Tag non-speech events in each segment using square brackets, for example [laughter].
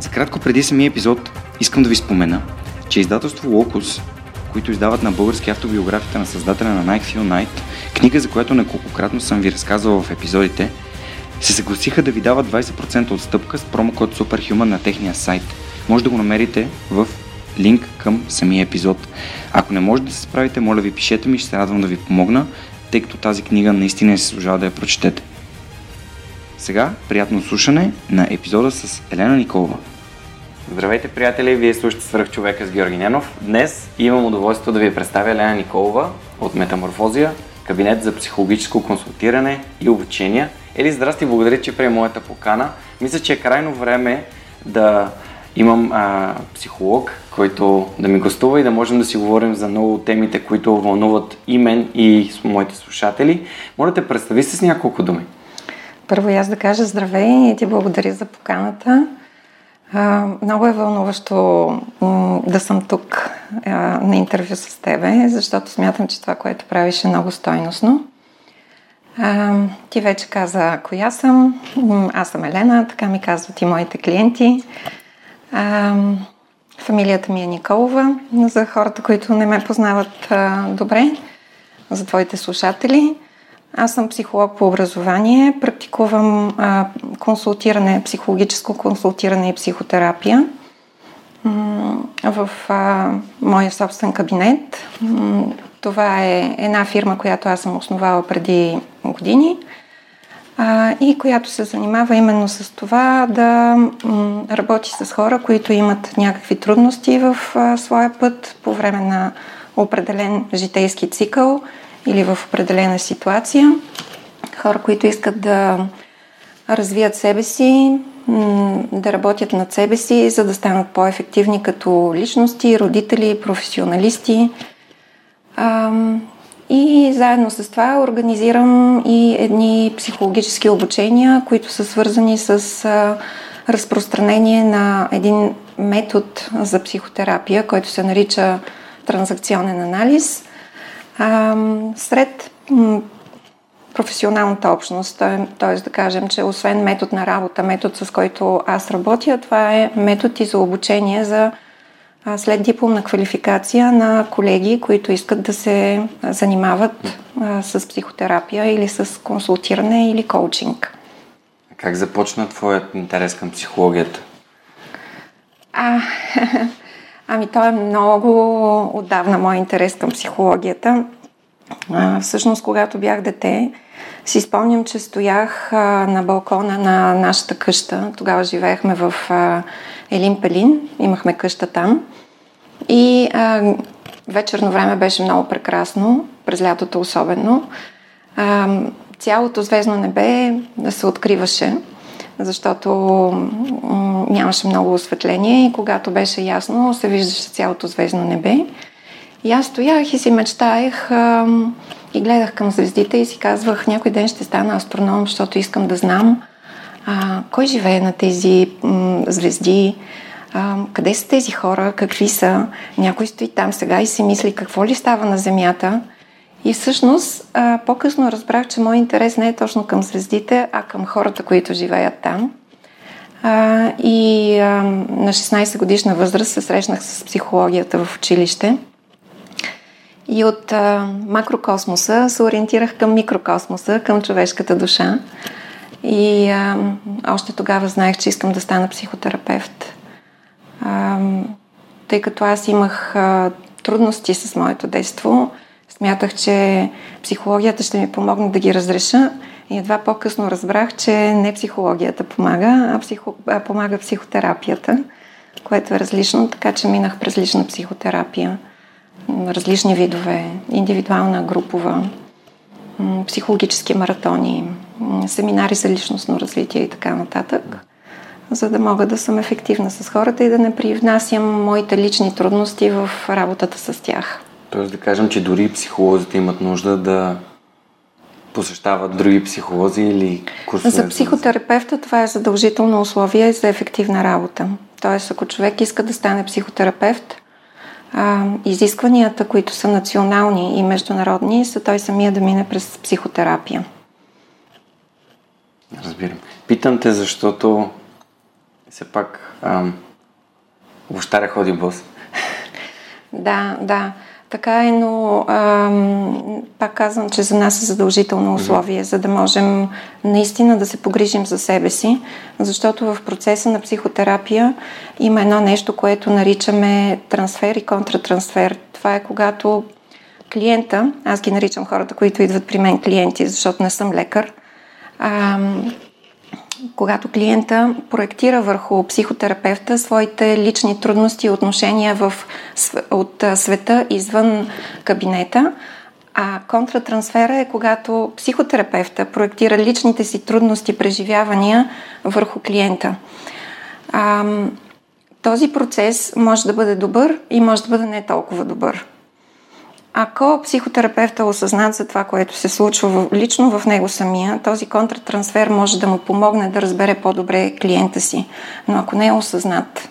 За кратко преди самия епизод искам да ви спомена, че издателство Locus, които издават на български автобиографията на създателя на Nike Phil Knight, книга за която неколкократно съм ви разказвал в епизодите, се съгласиха да ви дават 20% отстъпка с промокод SUPERHUMAN на техния сайт. Може да го намерите в линк към самия епизод. Ако не можете да се справите, моля ви пишете ми, ще се радвам да ви помогна, тъй като тази книга наистина се служава да я прочетете. Сега приятно слушане на епизода с Елена Николова. Здравейте, приятели! Вие слушате Свърх човека с Георги Ненов. Днес имам удоволствието да ви представя Елена Николова от Метаморфозия, кабинет за психологическо консултиране и обучение. Ели, здрасти, благодаря, че прие моята покана. Мисля, че е крайно време да имам а, психолог, който да ми гостува и да можем да си говорим за много от темите, които вълнуват и мен и моите слушатели. Моля те, представи се с няколко думи. Първо аз да кажа здравей и ти благодаря за поканата. Много е вълнуващо да съм тук на интервю с тебе, защото смятам, че това, което правиш е много стойностно. Ти вече каза коя съм. Аз съм Елена, така ми казват и моите клиенти. Фамилията ми е Николова, за хората, които не ме познават добре, за твоите слушатели – аз съм психолог по образование, практикувам а, консултиране, психологическо консултиране и психотерапия в а, моя собствен кабинет. Това е една фирма, която аз съм основала преди години а, и която се занимава именно с това да м, работи с хора, които имат някакви трудности в а, своя път по време на определен житейски цикъл – или в определена ситуация. Хора, които искат да развият себе си, да работят над себе си, за да станат по-ефективни като личности, родители, професионалисти. И заедно с това организирам и едни психологически обучения, които са свързани с разпространение на един метод за психотерапия, който се нарича транзакционен анализ – а, сред м- професионалната общност, т.е. да кажем, че освен метод на работа, метод с който аз работя, това е метод и за обучение за след дипломна квалификация на колеги, които искат да се занимават а, с психотерапия или с консултиране или коучинг. Как започна твоят интерес към психологията? А, [laughs] Ами, то е много отдавна мой интерес към психологията. А, всъщност, когато бях дете, си спомням, че стоях а, на балкона на нашата къща. Тогава живеехме в а, Елин Пелин, имахме къща там. И а, вечерно време беше много прекрасно, през лятото особено. А, цялото звездно небе се откриваше защото нямаше много осветление и когато беше ясно, се виждаше цялото звездно небе. И аз стоях и си мечтаех а, и гледах към звездите и си казвах, някой ден ще стана астроном, защото искам да знам а, кой живее на тези м- звезди, а, къде са тези хора, какви са. Някой стои там сега и си мисли какво ли става на Земята – и всъщност а, по-късно разбрах, че моят интерес не е точно към звездите, а към хората, които живеят там. А, и а, на 16 годишна възраст се срещнах с психологията в училище. И от а, макрокосмоса се ориентирах към микрокосмоса, към човешката душа. И а, още тогава знаех, че искам да стана психотерапевт. А, тъй като аз имах а, трудности с моето детство, Смятах, че психологията ще ми помогне да ги разреша и едва по-късно разбрах, че не психологията помага, а, психо... а помага психотерапията, което е различно, така че минах през лична психотерапия. Различни видове, индивидуална, групова, психологически маратони, семинари за личностно развитие и така нататък. за да мога да съм ефективна с хората и да не привнасям моите лични трудности в работата с тях. Тоест да кажем, че дори психолозите имат нужда да посещават други психолози или курсове? За психотерапевта това е задължително условие за ефективна работа. Тоест, ако човек иска да стане психотерапевт, а, изискванията, които са национални и международни, са той самия да мине през психотерапия. Разбирам. Питам те, защото все пак ам, общаря ходи бос. Да, да. Така е, но ам, пак казвам, че за нас е задължително условие, за да можем наистина да се погрижим за себе си, защото в процеса на психотерапия има едно нещо, което наричаме трансфер и контратрансфер. Това е когато клиента, аз ги наричам хората, които идват при мен клиенти, защото не съм лекар, ам, когато клиента проектира върху психотерапевта своите лични трудности и отношения в, от света извън кабинета, а контратрансфера е когато психотерапевта проектира личните си трудности, преживявания върху клиента. А, този процес може да бъде добър и може да бъде не толкова добър. Ако психотерапевта е осъзнат за това, което се случва лично в него самия, този контратрансфер може да му помогне да разбере по-добре клиента си. Но ако не е осъзнат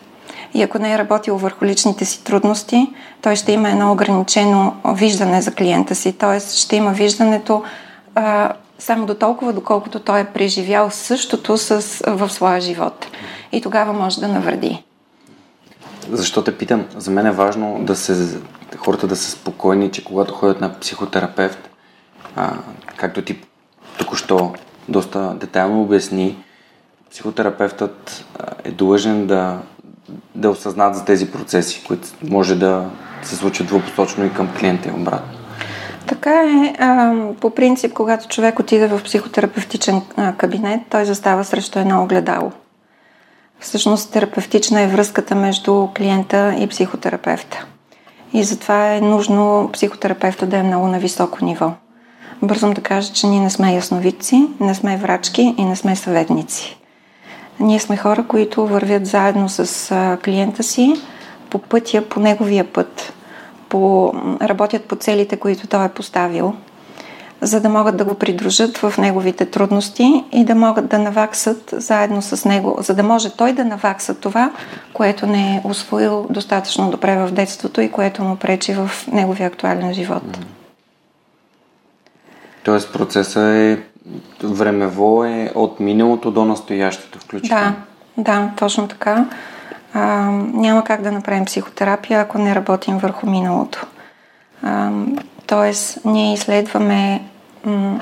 и ако не е работил върху личните си трудности, той ще има едно ограничено виждане за клиента си. Т.е. ще има виждането а, само до толкова, доколкото той е преживял същото с, в своя живот. И тогава може да навреди. Защо те питам? За мен е важно да се хората да са спокойни, че когато ходят на психотерапевт, а, както ти току-що доста детайлно обясни, психотерапевтът е длъжен да, да осъзнат за тези процеси, които може да се случат двупосочно и към клиента и обратно. Така е. По принцип, когато човек отиде в психотерапевтичен кабинет, той застава срещу едно огледало. Всъщност терапевтична е връзката между клиента и психотерапевта. И затова е нужно психотерапевта да е много на високо ниво. Бързам да кажа, че ние не сме ясновидци, не сме врачки и не сме съветници. Ние сме хора, които вървят заедно с клиента си по пътя, по неговия път, по, работят по целите, които той е поставил – за да могат да го придружат в неговите трудности и да могат да наваксат заедно с него, за да може той да навакса това, което не е освоил достатъчно добре в детството и което му пречи в неговия актуален живот. Тоест процесът е времево е от миналото до настоящето включително. Да, да, точно така. А, няма как да направим психотерапия, ако не работим върху миналото. А, Тоест, ние изследваме м-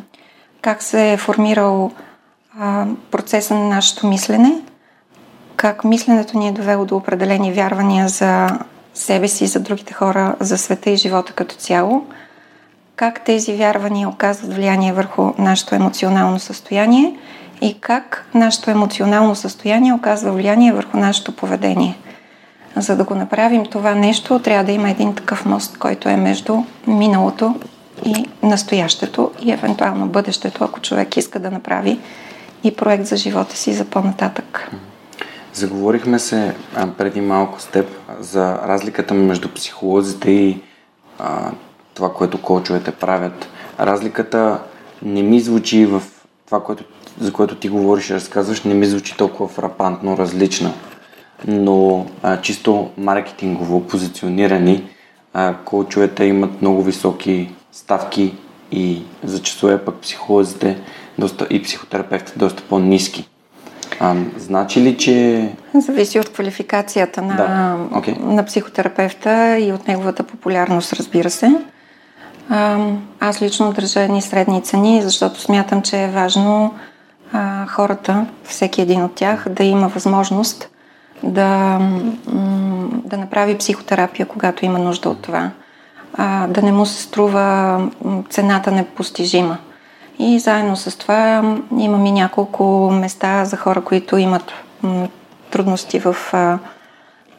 как се е формирал а, процеса на нашето мислене, как мисленето ни е довело до определени вярвания за себе си, за другите хора, за света и живота като цяло, как тези вярвания оказват влияние върху нашето емоционално състояние и как нашето емоционално състояние оказва влияние върху нашето поведение. За да го направим това нещо, трябва да има един такъв мост, който е между миналото и настоящето и евентуално бъдещето, ако човек иска да направи и проект за живота си за по-нататък. Заговорихме се а, преди малко с теб за разликата между психолозите и а, това, което коучовете правят. Разликата не ми звучи в това, което, за което ти говориш и разказваш, не ми звучи толкова фрапантно различна но а, чисто маркетингово позиционирани, а, коучовете имат много високи ставки и за часове пък психолозите доста, и психотерапевтите доста по-низки. А, значи ли, че... Зависи от квалификацията на, да. okay. на психотерапевта и от неговата популярност, разбира се. А, аз лично държа едни средни цени, защото смятам, че е важно а, хората, всеки един от тях, да има възможност да, да направи психотерапия, когато има нужда от това. А, да не му се струва цената непостижима. И заедно с това имам и няколко места за хора, които имат трудности в, а,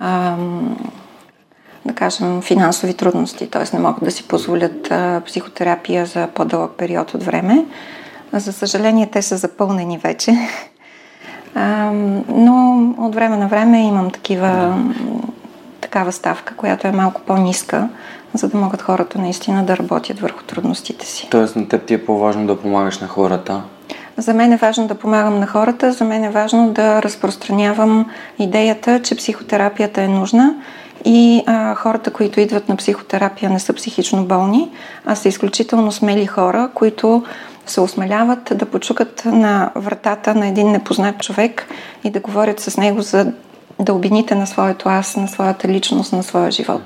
а, да кажем, финансови трудности, т.е. не могат да си позволят а, психотерапия за по-дълъг период от време. За съжаление, те са запълнени вече [laughs] А, но от време на време имам такива, такава ставка, която е малко по-ниска, за да могат хората наистина да работят върху трудностите си. Тоест на теб ти е по-важно да помагаш на хората? За мен е важно да помагам на хората, за мен е важно да разпространявам идеята, че психотерапията е нужна и а, хората, които идват на психотерапия, не са психично болни, а са изключително смели хора, които се осмеляват да почукат на вратата на един непознат човек и да говорят с него за дълбините на своето аз, на своята личност, на своя живот.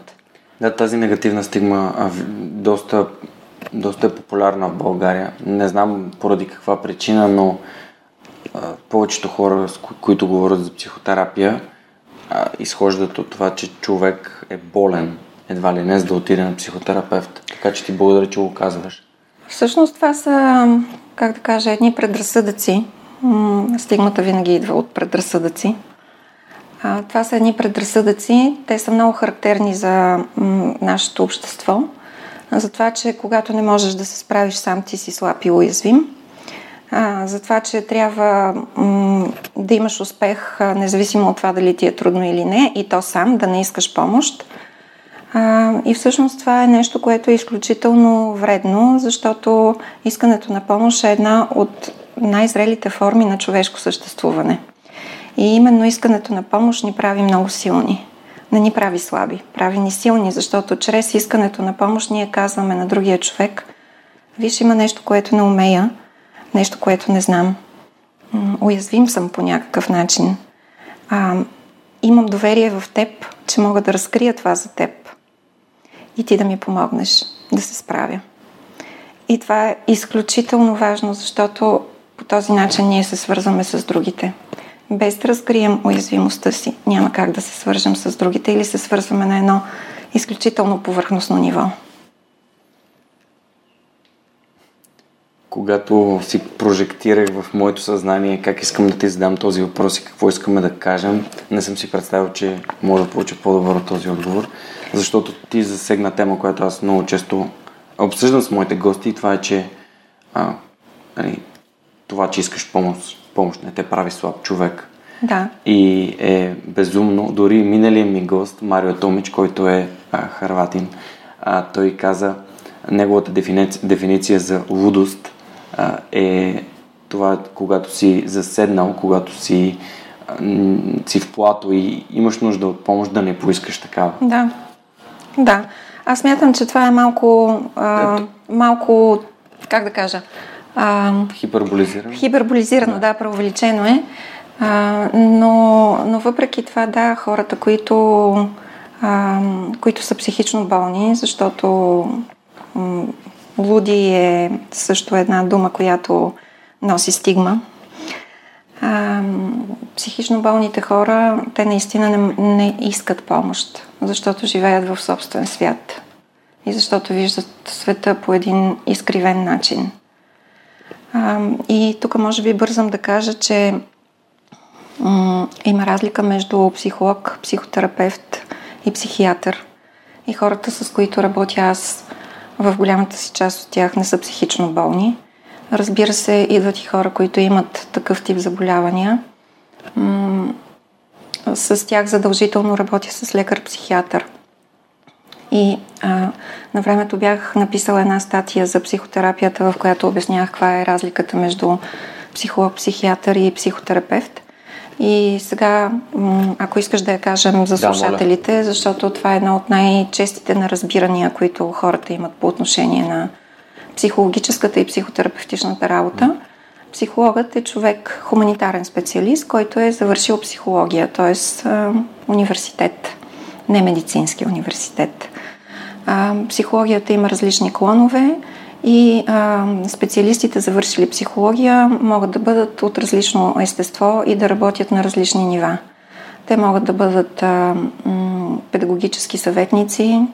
Да, тази негативна стигма а, доста, доста е популярна в България. Не знам поради каква причина, но а, повечето хора, с ко- които говорят за психотерапия, а, изхождат от това, че човек е болен, едва ли не, за да отиде на психотерапевт. Така че ти благодаря, че го казваш. Всъщност това са, как да кажа, едни предразсъдъци. Стигмата винаги идва от предразсъдъци. Това са едни предразсъдъци. Те са много характерни за нашето общество. За това, че когато не можеш да се справиш сам, ти си слаб и уязвим. За това, че трябва да имаш успех, независимо от това дали ти е трудно или не, и то сам, да не искаш помощ. А, и всъщност това е нещо, което е изключително вредно, защото искането на помощ е една от най-зрелите форми на човешко съществуване. И именно искането на помощ ни прави много силни. Не ни прави слаби, прави ни силни, защото чрез искането на помощ ние казваме на другия човек, виж има нещо, което не умея, нещо, което не знам. Уязвим съм по някакъв начин. А, имам доверие в теб, че мога да разкрия това за теб и ти да ми помогнеш да се справя. И това е изключително важно, защото по този начин ние се свързваме с другите. Без да разкрием уязвимостта си, няма как да се свържем с другите или се свързваме на едно изключително повърхностно ниво. Когато си прожектирах в моето съзнание как искам да ти задам този въпрос и какво искаме да кажем, не съм си представил, че мога да получа по-добър от този отговор, защото ти засегна тема, която аз много често обсъждам с моите гости и това е, че а, нали, това, че искаш помощ, помощ не те прави слаб човек. Да. И е безумно. Дори миналия ми гост, Марио Томич, който е а, харватин, а, той каза, неговата дефиниция, дефиниция за лудост а, е това, когато си заседнал, когато си, а, си в плато и имаш нужда от помощ, да не поискаш такава. Да. Да. Аз мятам, че това е малко, а, малко, как да кажа, а, Хиперболизирано. Хиперболизирано, да, преувеличено е. А, но, но въпреки това, да, хората, които, а, които са психично болни, защото м, луди е също една дума, която носи стигма. А, психично болните хора, те наистина не, не искат помощ, защото живеят в собствен свят и защото виждат света по един изкривен начин. А, и тук може би бързам да кажа, че м- има разлика между психолог, психотерапевт и психиатър. И хората, с които работя аз, в голямата си част от тях не са психично болни. Разбира се, идват и хора, които имат такъв тип заболявания. С тях задължително работя с лекар-психиатър. И а, на времето бях написала една статия за психотерапията, в която обяснявах каква е разликата между психолог, психиатър и психотерапевт. И сега, ако искаш да я кажем за слушателите, да, защото това е едно от най-честите неразбирания, които хората имат по отношение на психологическата и психотерапевтичната работа. Психологът е човек, хуманитарен специалист, който е завършил психология, т.е. университет, не медицински университет. Психологията има различни клонове и специалистите, завършили психология, могат да бъдат от различно естество и да работят на различни нива. Те могат да бъдат педагогически съветници,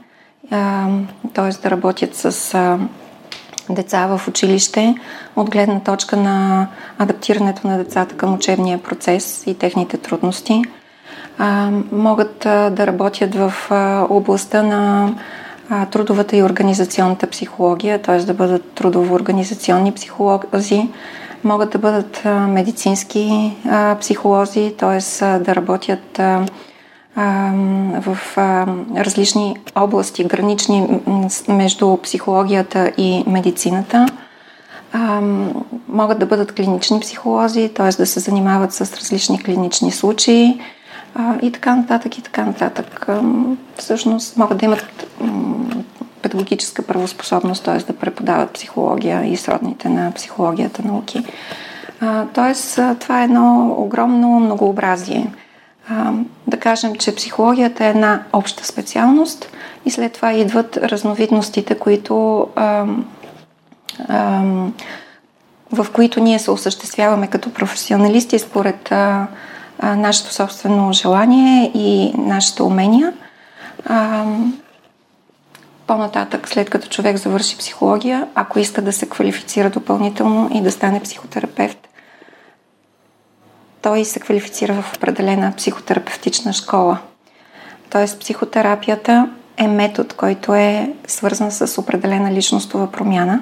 т.е. да работят с деца в училище от гледна точка на адаптирането на децата към учебния процес и техните трудности. А, могат а, да работят в а, областта на а, трудовата и организационната психология, т.е. да бъдат трудово-организационни психолози, могат да бъдат медицински психолози, т.е. да работят в различни области, гранични между психологията и медицината. Могат да бъдат клинични психолози, т.е. да се занимават с различни клинични случаи и така нататък, и така нататък. Всъщност могат да имат педагогическа правоспособност, т.е. да преподават психология и сродните на психологията науки. Тоест, това е едно огромно многообразие. Да кажем, че психологията е една обща специалност и след това идват разновидностите, които в които ние се осъществяваме като професионалисти според нашето собствено желание и нашите умения. По-нататък, след като човек завърши психология, ако иска да се квалифицира допълнително и да стане психотерапевт, той се квалифицира в определена психотерапевтична школа. Тоест, психотерапията е метод, който е свързан с определена личностова промяна.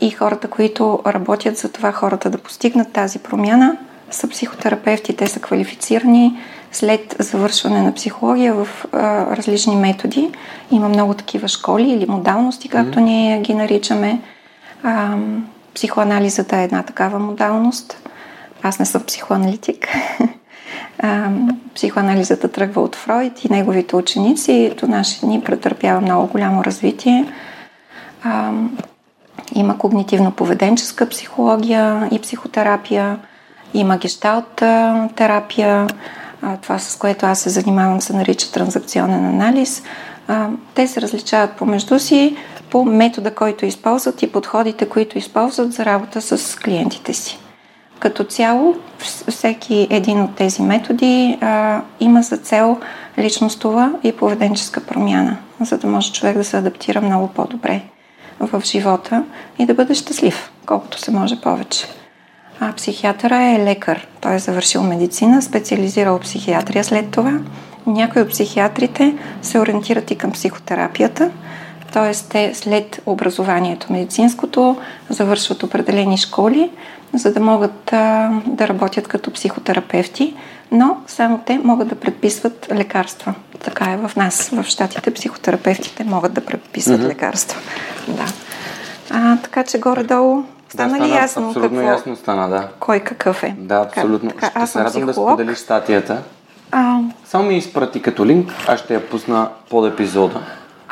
И хората, които работят за това хората да постигнат тази промяна, са психотерапевти. Те са квалифицирани след завършване на психология в а, различни методи. Има много такива школи или модалности, както mm-hmm. ние ги наричаме. А, психоанализата е една такава модалност. Аз не съм психоаналитик. [laughs] психоанализата тръгва от Фройд и неговите ученици. До наши дни претърпява много голямо развитие. Има когнитивно-поведенческа психология и психотерапия. Има гешталт терапия, това с което аз се занимавам се нарича транзакционен анализ. Те се различават помежду си по метода, който използват и подходите, които използват за работа с клиентите си. Като цяло, всеки един от тези методи а, има за цел личностова и поведенческа промяна, за да може човек да се адаптира много по-добре в живота и да бъде щастлив, колкото се може повече. А психиатъра е лекар. Той е завършил медицина, специализирал психиатрия след това. Някои от психиатрите се ориентират и към психотерапията, т.е. те след образованието медицинското завършват определени школи, за да могат а, да работят като психотерапевти, но само те могат да предписват лекарства. Така е в нас, в щатите, психотерапевтите могат да предписват mm-hmm. лекарства. Да. А, така че горе-долу Стана да, ли ясно абсолютно какво? ясно стана, да. Кой какъв е? Да, абсолютно. Така, така, ще се радвам да споделиш статията. А... Само ми изпрати като линк, аз ще я пусна под епизода.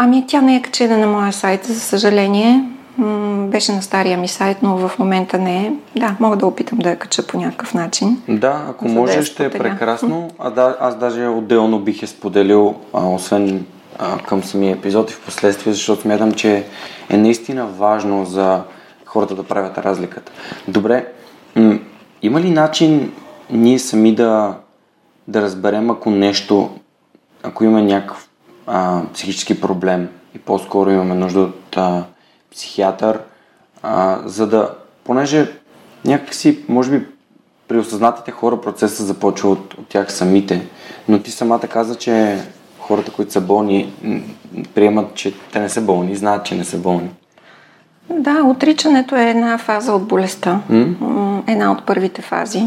Ами тя не е качена на моя сайт, за съжаление. М- беше на стария ми сайт, но в момента не е. Да, мога да опитам да я кача по някакъв начин. Да, ако може, да ще е прекрасно. А да, аз даже отделно бих я споделил, а, освен а, към самия епизод и в последствие, защото смятам, че е наистина важно за хората да правят разликата. Добре, м- има ли начин ние сами да, да разберем ако нещо, ако има някакъв а, психически проблем и по-скоро имаме нужда от а, психиатър, а, за да, понеже някакси, може би, при осъзнатите хора процесът започва от, от тях самите, но ти самата каза, че хората, които са болни, приемат, че те не са болни, знаят, че не са болни. Да, отричането е една фаза от болестта. Mm? Една от първите фази.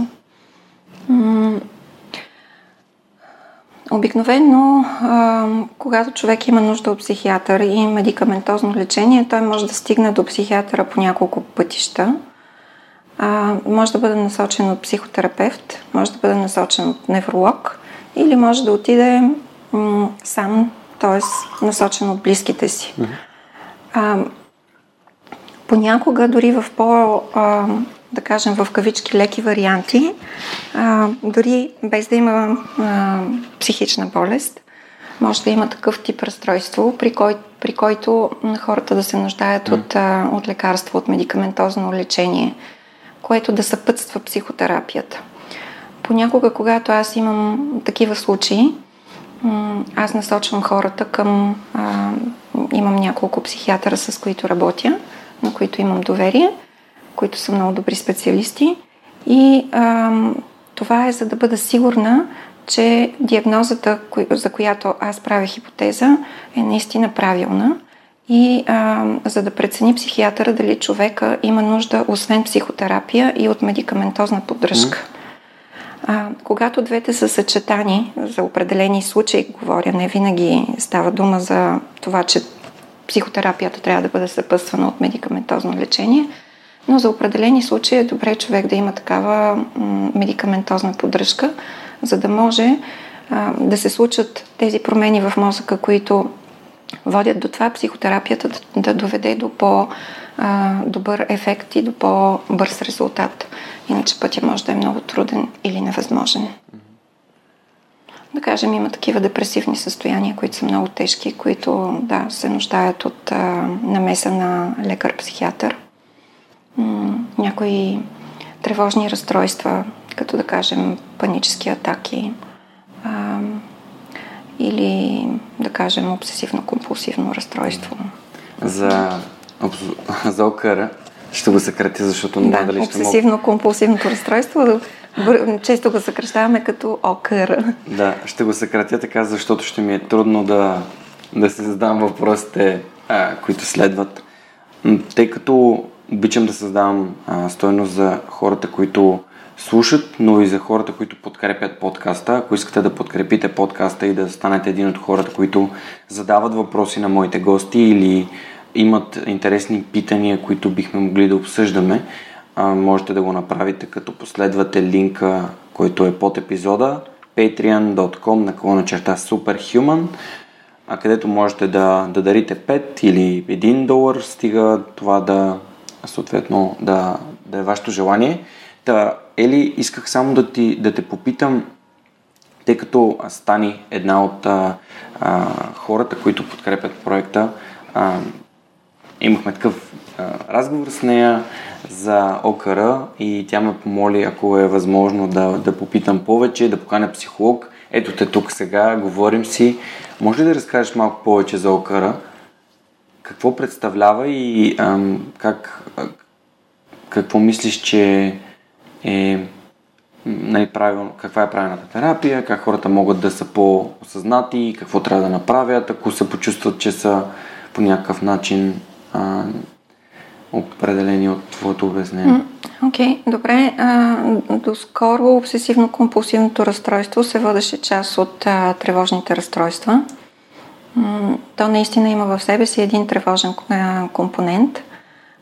Обикновено, когато човек има нужда от психиатър и медикаментозно лечение, той може да стигне до психиатъра по няколко пътища. Може да бъде насочен от психотерапевт, може да бъде насочен от невролог или може да отиде сам, т.е. насочен от близките си. Понякога дори в по, да кажем, в кавички леки варианти, а, дори без да има а, психична болест, може да има такъв тип разстройство, при, кой, при който хората да се нуждаят mm. от, а, от лекарство, от медикаментозно лечение, което да съпътства психотерапията. Понякога, когато аз имам такива случаи, аз насочвам хората към... А, имам няколко психиатъра, с които работя – на които имам доверие, които са много добри специалисти. И а, това е за да бъда сигурна, че диагнозата, за която аз правя хипотеза, е наистина правилна и а, за да прецени психиатъра дали човека има нужда, освен психотерапия и от медикаментозна поддръжка. А, когато двете са съчетани, за определени случаи говоря, не винаги става дума за това, че психотерапията трябва да бъде съпътствана от медикаментозно лечение, но за определени случаи е добре човек да има такава медикаментозна поддръжка, за да може да се случат тези промени в мозъка, които водят до това психотерапията да, да доведе до по-добър ефект и до по-бърз резултат. Иначе пътя може да е много труден или невъзможен. Да кажем, има такива депресивни състояния, които са много тежки, които да, се нуждаят от а, намеса на лекар-психиатър. М- някои тревожни разстройства, като да кажем панически атаки, а, или, да кажем, обсесивно-компулсивно разстройство. За, за ОКР ще го съкратя, защото не да, дали ще обсесивно-компулсивното разстройство често го съкръщаваме като ОКР. Да, ще го съкратя така, защото ще ми е трудно да, да се задам въпросите, а, които следват. Тъй като обичам да създавам а, стойност за хората, които слушат, но и за хората, които подкрепят подкаста. Ако искате да подкрепите подкаста и да станете един от хората, които задават въпроси на моите гости или имат интересни питания, които бихме могли да обсъждаме, можете да го направите като последвате линка, който е под епизода patreon.com наклона черта superhuman а където можете да, да дарите 5 или 1 долар, стига това да съответно да, да е вашето желание. Та, Ели, исках само да, ти, да те попитам, тъй като стани една от а, а, хората, които подкрепят проекта, а, имахме такъв а, разговор с нея за ОКР и тя ме помоли, ако е възможно да, да попитам повече, да поканя психолог. Ето те тук сега, говорим си. Може ли да разкажеш малко повече за ОКР? Какво представлява и ам, как, какво мислиш, че е нали, правилно, каква е правилната терапия, как хората могат да са по-осъзнати, какво трябва да направят, ако се почувстват, че са по някакъв начин а, определени от твоето обяснение. Окей, okay, добре. А, доскоро обсесивно-компулсивното разстройство се водеше част от а, тревожните разстройства. То наистина има в себе си един тревожен компонент –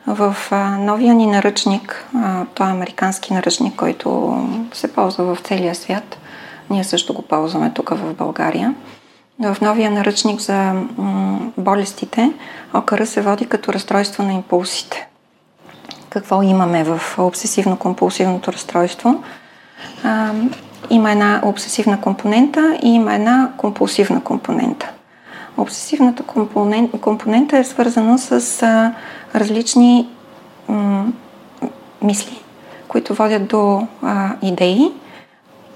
в новия ни наръчник, той е американски наръчник, който се ползва в целия свят, ние също го ползваме тук в България. В новия наръчник за болестите ОКР се води като разстройство на импулсите. Какво имаме в обсесивно-компулсивното разстройство? Има една обсесивна компонента и има една компулсивна компонента. Обсесивната компонента е свързана с а, различни м- мисли, които водят до а, идеи,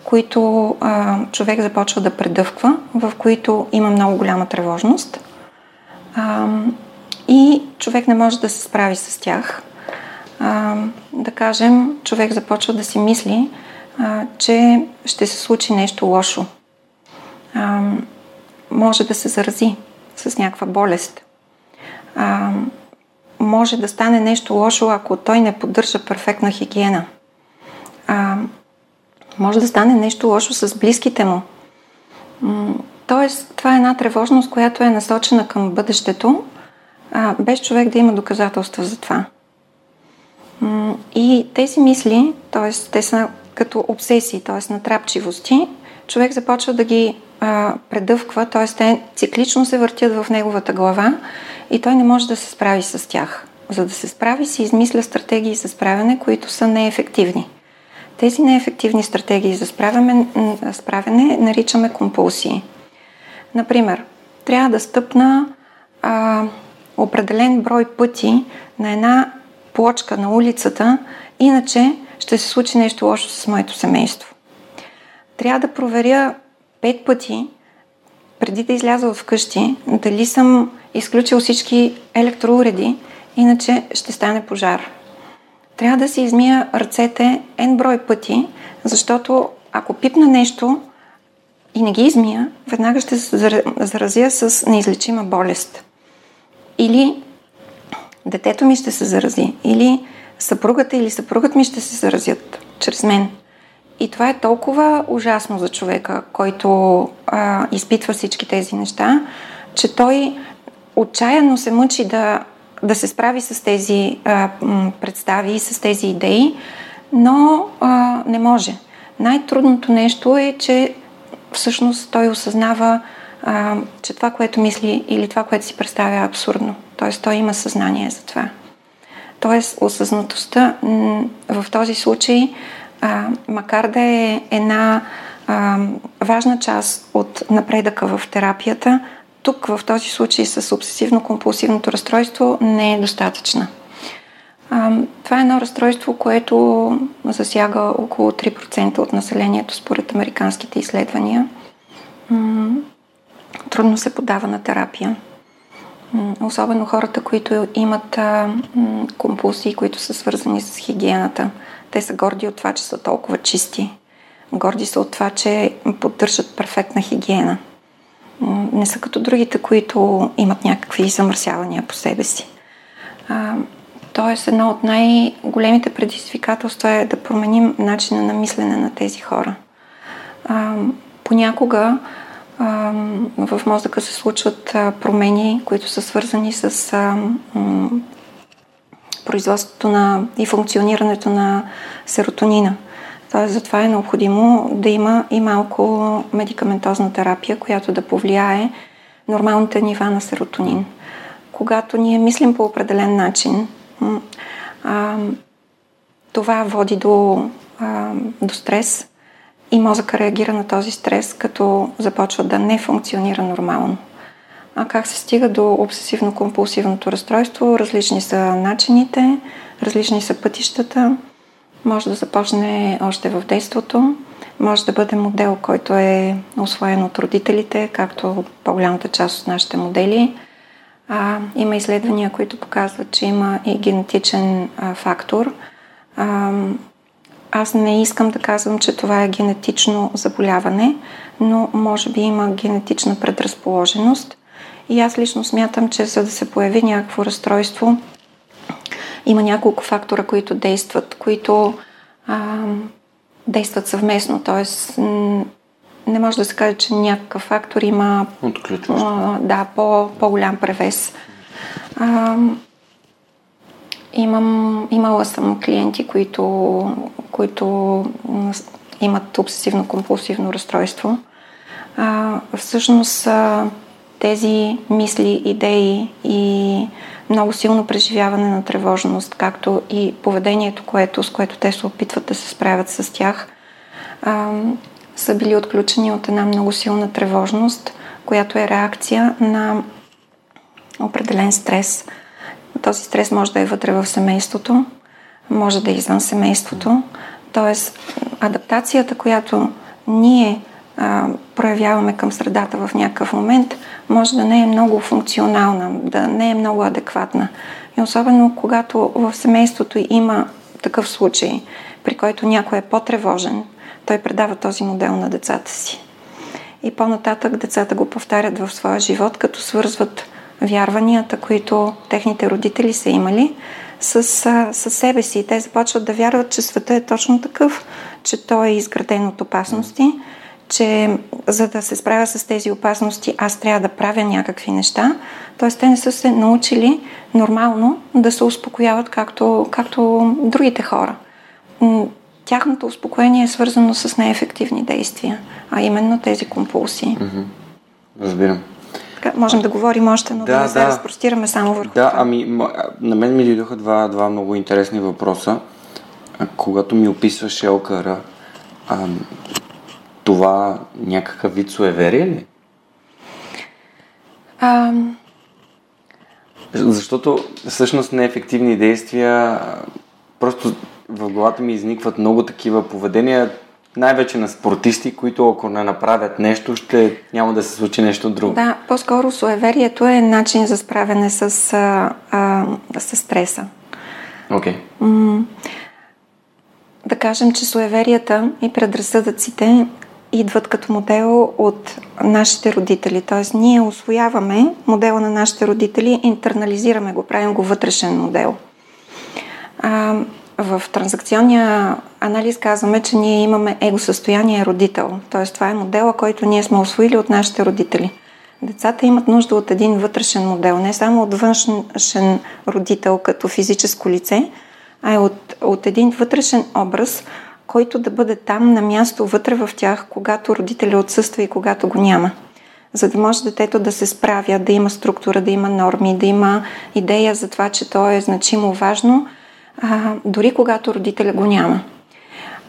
които а, човек започва да предъвква, в които има много голяма тревожност а, и човек не може да се справи с тях. А, да кажем, човек започва да си мисли, а, че ще се случи нещо лошо. А, може да се зарази с някаква болест. А, може да стане нещо лошо, ако той не поддържа перфектна хигиена. А, може да стане нещо лошо с близките му. Тоест, това е една тревожност, която е насочена към бъдещето, а, без човек да има доказателства за това. И тези мисли, т.е. те са като обсесии, т.е. натрапчивости, човек започва да ги а, предъвква, т.е. те циклично се въртят в неговата глава и той не може да се справи с тях. За да се справи, си измисля стратегии за справяне, които са неефективни. Тези неефективни стратегии за справяне, справяне наричаме компулсии. Например, трябва да стъпна а, определен брой пъти на една плочка на улицата, иначе ще се случи нещо лошо с моето семейство. Трябва да проверя пет пъти, преди да изляза от вкъщи, дали съм изключил всички електроуреди, иначе ще стане пожар. Трябва да си измия ръцете n брой пъти, защото ако пипна нещо и не ги измия, веднага ще се заразя с неизлечима болест. или детето ми ще се зарази, или съпругата или съпругът ми ще се заразят чрез мен. И това е толкова ужасно за човека, който а, изпитва всички тези неща, че той отчаяно се мъчи да, да се справи с тези а, представи, с тези идеи, но а, не може. Най-трудното нещо е, че всъщност той осъзнава, а, че това, което мисли или това, което си представя е абсурдно. Тоест той има съзнание за това. Тоест осъзнатостта в този случай, а, макар да е една а, важна част от напредъка в терапията, тук в този случай с обсесивно-компулсивното разстройство не е достатъчна. А, това е едно разстройство, което засяга около 3% от населението според американските изследвания. Трудно се подава на терапия. Особено хората, които имат компулсии, които са свързани с хигиената. Те са горди от това, че са толкова чисти. Горди са от това, че поддържат перфектна хигиена. Не са като другите, които имат някакви замърсявания по себе си. Тоест, едно от най-големите предизвикателства е да променим начина на мислене на тези хора. А, понякога а, в мозъка се случват а, промени, които са свързани с а, м, производството на и функционирането на серотонина. Тоест, затова е необходимо да има и малко медикаментозна терапия, която да повлияе нормалните нива на серотонин. Когато ние мислим по определен начин, а, това води до, а, до стрес и мозъка реагира на този стрес, като започва да не функционира нормално. А как се стига до обсесивно-компулсивното разстройство? Различни са начините, различни са пътищата. Може да започне още в действото, може да бъде модел, който е освоен от родителите, както по-голямата част от нашите модели – а, има изследвания, които показват, че има и генетичен а, фактор. А, аз не искам да казвам, че това е генетично заболяване, но може би има генетична предразположеност. И аз лично смятам, че за да се появи някакво разстройство, има няколко фактора, които действат, които а, действат съвместно. Тоест, не може да се каже, че някакъв фактор има а, да, по, по-голям превес. А, имам, имала съм клиенти, които, които имат обсесивно-компулсивно разстройство. А, всъщност а, тези мисли, идеи и много силно преживяване на тревожност, както и поведението, което, с което те се опитват да се справят с тях, а, са били отключени от една много силна тревожност, която е реакция на определен стрес. Този стрес може да е вътре в семейството, може да е извън семейството. Тоест, адаптацията, която ние а, проявяваме към средата в някакъв момент, може да не е много функционална, да не е много адекватна. И особено когато в семейството има такъв случай, при който някой е по-тревожен, той предава този модел на децата си. И по-нататък децата го повтарят в своя живот, като свързват вярванията, които техните родители са имали, с, с себе си. Те започват да вярват, че света е точно такъв, че той е изграден от опасности, че за да се справя с тези опасности, аз трябва да правя някакви неща. Тоест, те не са се научили нормално да се успокояват както, както другите хора тяхното успокоение е свързано с неефективни действия, а именно тези компулсии. Mm-hmm. Разбирам. Така, можем да говорим още, но да, да не се да. разпростираме само върху да, това. ами на мен ми дойдоха два, два много интересни въпроса. Когато ми описваш ЛКР, а, това някакъв вид суеверие ли? А... Защото всъщност неефективни действия просто в главата ми изникват много такива поведения, най-вече на спортисти, които ако не направят нещо, ще няма да се случи нещо друго. Да, по-скоро суеверието е начин за справяне с, а, а, с стреса. Окей. Okay. да кажем, че суеверията и предразсъдъците идват като модел от нашите родители. Т.е. ние освояваме модела на нашите родители, интернализираме го, правим го вътрешен модел. А, в транзакционния анализ казваме, че ние имаме его състояние родител. Т.е. това е модела, който ние сме освоили от нашите родители. Децата имат нужда от един вътрешен модел, не само от външен родител като физическо лице, а и от, от един вътрешен образ, който да бъде там на място вътре в тях, когато родителя отсъства и когато го няма. За да може детето да се справя, да има структура, да има норми, да има идея за това, че то е значимо важно, а, дори когато родителя го няма.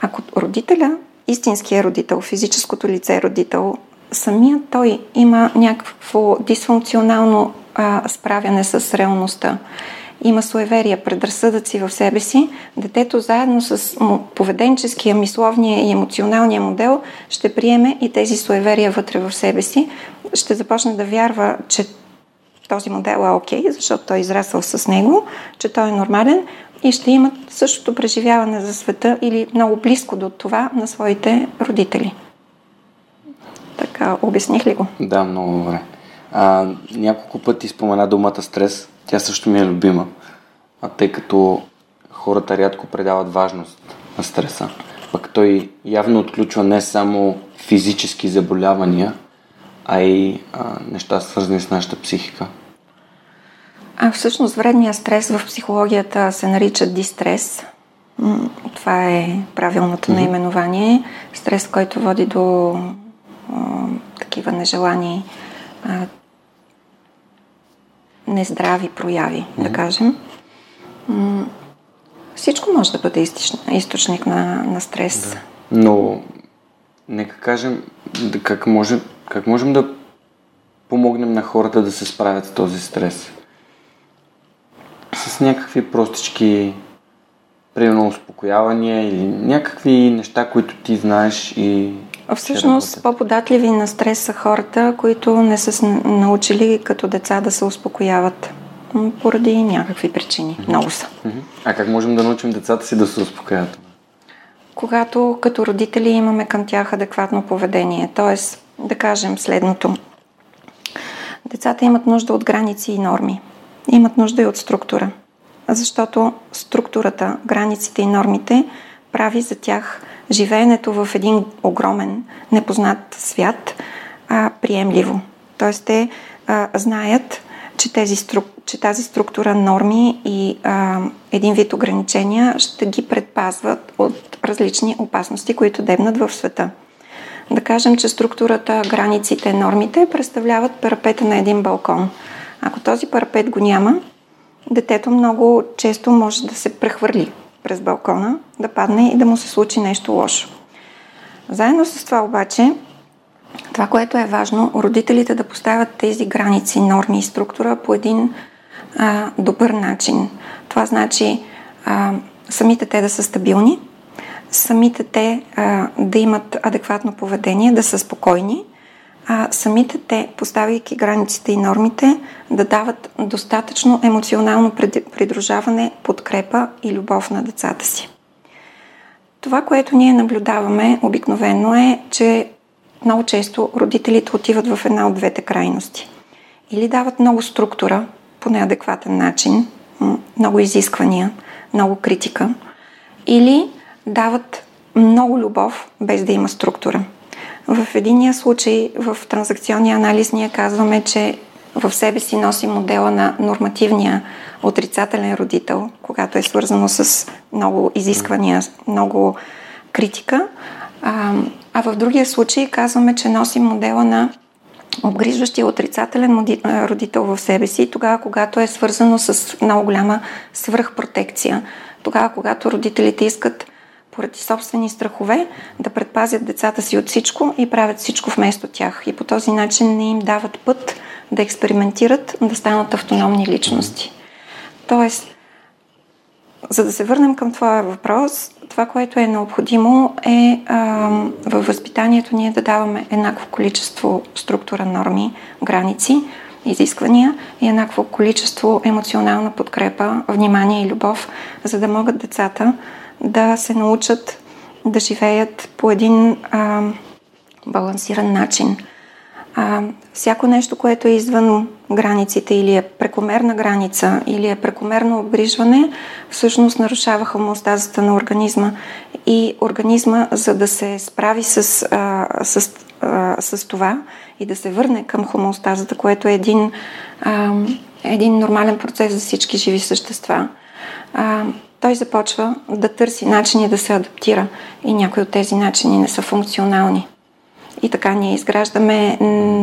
Ако родителя, истинския родител, физическото лице родител, самият той има някакво дисфункционално а, справяне с реалността има суеверия, предразсъдъци в себе си, детето заедно с поведенческия, мисловния и емоционалния модел ще приеме и тези суеверия вътре в себе си. Ще започне да вярва, че този модел е окей, защото той е израсъл с него, че той е нормален и ще имат същото преживяване за света или много близко до това на своите родители. Така, обясних ли го? Да, много добре. А, няколко пъти спомена думата стрес. Тя също ми е любима, а тъй като хората рядко предават важност на стреса. Пък той явно отключва не само физически заболявания, а и а, неща свързани с нашата психика. А всъщност вредния стрес в психологията се нарича дистрес. Това е правилното mm-hmm. наименование. Стрес, който води до а, такива нежелани а, нездрави прояви, mm-hmm. да кажем. Всичко може да бъде източник на, на стрес. Да. Но, нека кажем, как, може, как можем да помогнем на хората да се справят с този стрес? С някакви простички, примерно успокоявания или някакви неща, които ти знаеш и Всъщност по-податливи на стрес са хората, които не са научили като деца да се успокояват поради някакви причини. Mm-hmm. Много са. Mm-hmm. А как можем да научим децата си да се успокоят? Когато като родители имаме към тях адекватно поведение. Тоест, да кажем следното. Децата имат нужда от граници и норми. Имат нужда и от структура. Защото структурата, границите и нормите прави за тях живеенето в един огромен, непознат свят а, приемливо. Тоест те а, знаят, че, тези струк, че тази структура норми и а, един вид ограничения ще ги предпазват от различни опасности, които дебнат в света. Да кажем, че структурата, границите, нормите представляват парапета на един балкон. Ако този парапет го няма, детето много често може да се прехвърли през балкона, да падне и да му се случи нещо лошо. Заедно с това обаче, това, което е важно, родителите да поставят тези граници, норми и структура по един а, добър начин. Това значи а, самите те да са стабилни, самите те а, да имат адекватно поведение, да са спокойни, а самите те, поставяйки границите и нормите, да дават достатъчно емоционално придружаване, подкрепа и любов на децата си. Това, което ние наблюдаваме обикновено е, че много често родителите отиват в една от двете крайности. Или дават много структура по неадекватен начин, много изисквания, много критика, или дават много любов без да има структура. В единия случай, в транзакционния анализ, ние казваме, че в себе си носи модела на нормативния отрицателен родител, когато е свързано с много изисквания, много критика. А, а в другия случай казваме, че носи модела на обгрижващия отрицателен родител в себе си, тогава когато е свързано с много голяма свръхпротекция. Тогава, когато родителите искат поради собствени страхове, да предпазят децата си от всичко и правят всичко вместо тях. И по този начин не им дават път да експериментират, да станат автономни личности. Тоест, за да се върнем към твоя въпрос, това, което е необходимо е във възпитанието ние да даваме еднакво количество структура, норми, граници, изисквания и еднакво количество емоционална подкрепа, внимание и любов, за да могат децата да се научат да живеят по един а, балансиран начин. А, всяко нещо, което е извън границите или е прекомерна граница, или е прекомерно обгрижване, всъщност нарушава хомеостазата на организма. И организма, за да се справи с, а, с, а, с това и да се върне към хомеостазата, което е един, а, един нормален процес за всички живи същества, а, той започва да търси начини да се адаптира. И някои от тези начини не са функционални. И така ние изграждаме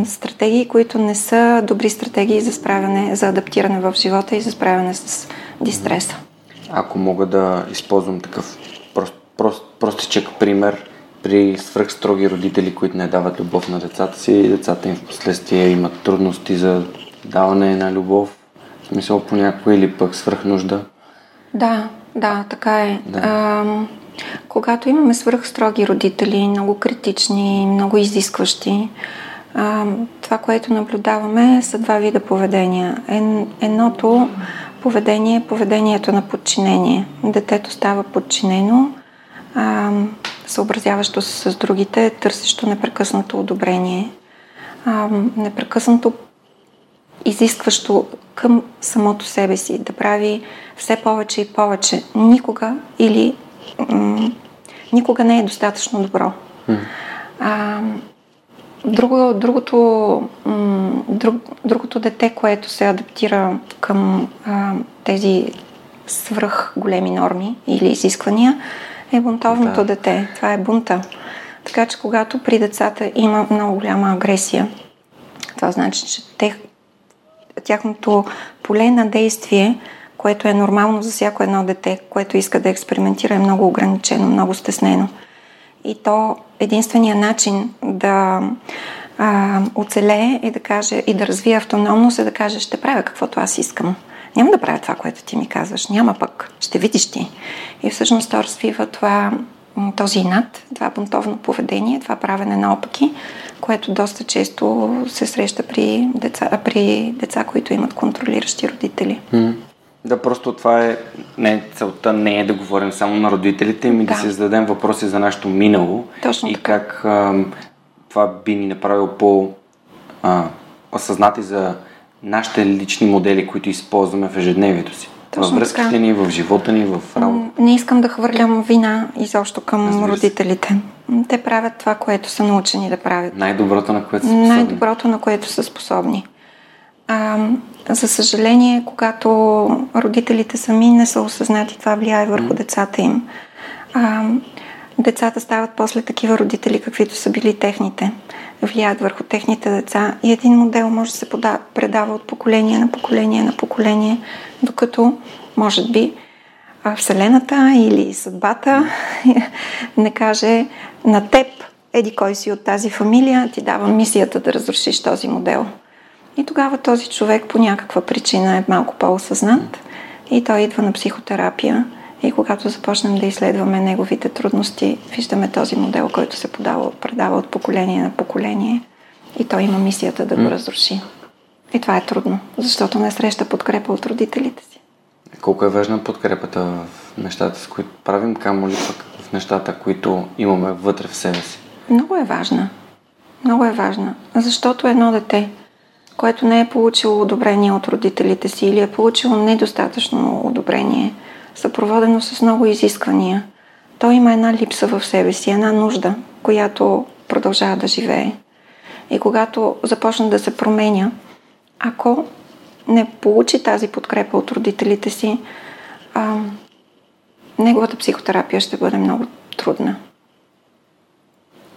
стратегии, които не са добри стратегии за справяне, за адаптиране в живота и за справяне с дистреса. Ако мога да използвам такъв прост, прост, простичък пример, при свръхстроги родители, които не дават любов на децата си, децата им в последствие имат трудности за даване на любов, в смисъл понякога или пък свръхнужда. Да, да, така е. Да. А, когато имаме свръхстроги родители, много критични, много изискващи, а, това, което наблюдаваме, са два вида поведения. Едното поведение е поведението на подчинение. Детето става подчинено, а, съобразяващо се с другите, търсещо непрекъснато одобрение, а, непрекъснато изискващо към самото себе си да прави все повече и повече. Никога или м- никога не е достатъчно добро. Mm. А, друго, другото, м- друг, другото дете, което се адаптира към а, тези свръх големи норми или изисквания, е бунтовното да. дете. Това е бунта. Така че когато при децата има много голяма агресия, това значи, че те, тяхното поле на действие, което е нормално за всяко едно дете, което иска да експериментира, е много ограничено, много стеснено. И то единствения начин да а, оцелее и да каже и да развие автономност е да каже ще правя каквото аз искам. Няма да правя това, което ти ми казваш. Няма пък. Ще видиш ти. И всъщност то развива това, този инат, това бунтовно поведение, това правене на опаки, което доста често се среща при деца, при деца които имат контролиращи родители. Да, просто това е, не, целта не е да говорим само на родителите, ми да, да си зададем въпроси за нашето минало Точно и така. как а, това би ни направило по а, осъзнати за нашите лични модели, които използваме в ежедневието си. Точно във връзките така. ни, в живота ни, в работа. Не искам да хвърлям вина изобщо към родителите. Те правят това, което са научени да правят. Най-доброто, на което са способни. Най-доброто, на което са способни. А, за съжаление, когато родителите сами не са осъзнати, това влияе върху mm. децата им. А, децата стават после такива родители, каквито са били техните. Влияят върху техните деца и един модел може да се предава от поколение на поколение на поколение, докато, може би, Вселената или съдбата [laughs] не каже на теб, еди кой си от тази фамилия, ти дава мисията да разрушиш този модел. И тогава този човек по някаква причина е малко по-осъзнат и той идва на психотерапия. И когато започнем да изследваме неговите трудности, виждаме този модел, който се подава, предава от поколение на поколение и той има мисията да го разруши. И това е трудно, защото не среща подкрепа от родителите си. Колко е важна подкрепата в нещата, с които правим, камо ли пък в нещата, които имаме вътре в себе си? Много е важна. Много е важна. Защото едно дете, което не е получило одобрение от родителите си или е получило недостатъчно одобрение, съпроводено с много изисквания, то има една липса в себе си, една нужда, която продължава да живее. И когато започне да се променя, ако не получи тази подкрепа от родителите си, а, неговата психотерапия ще бъде много трудна.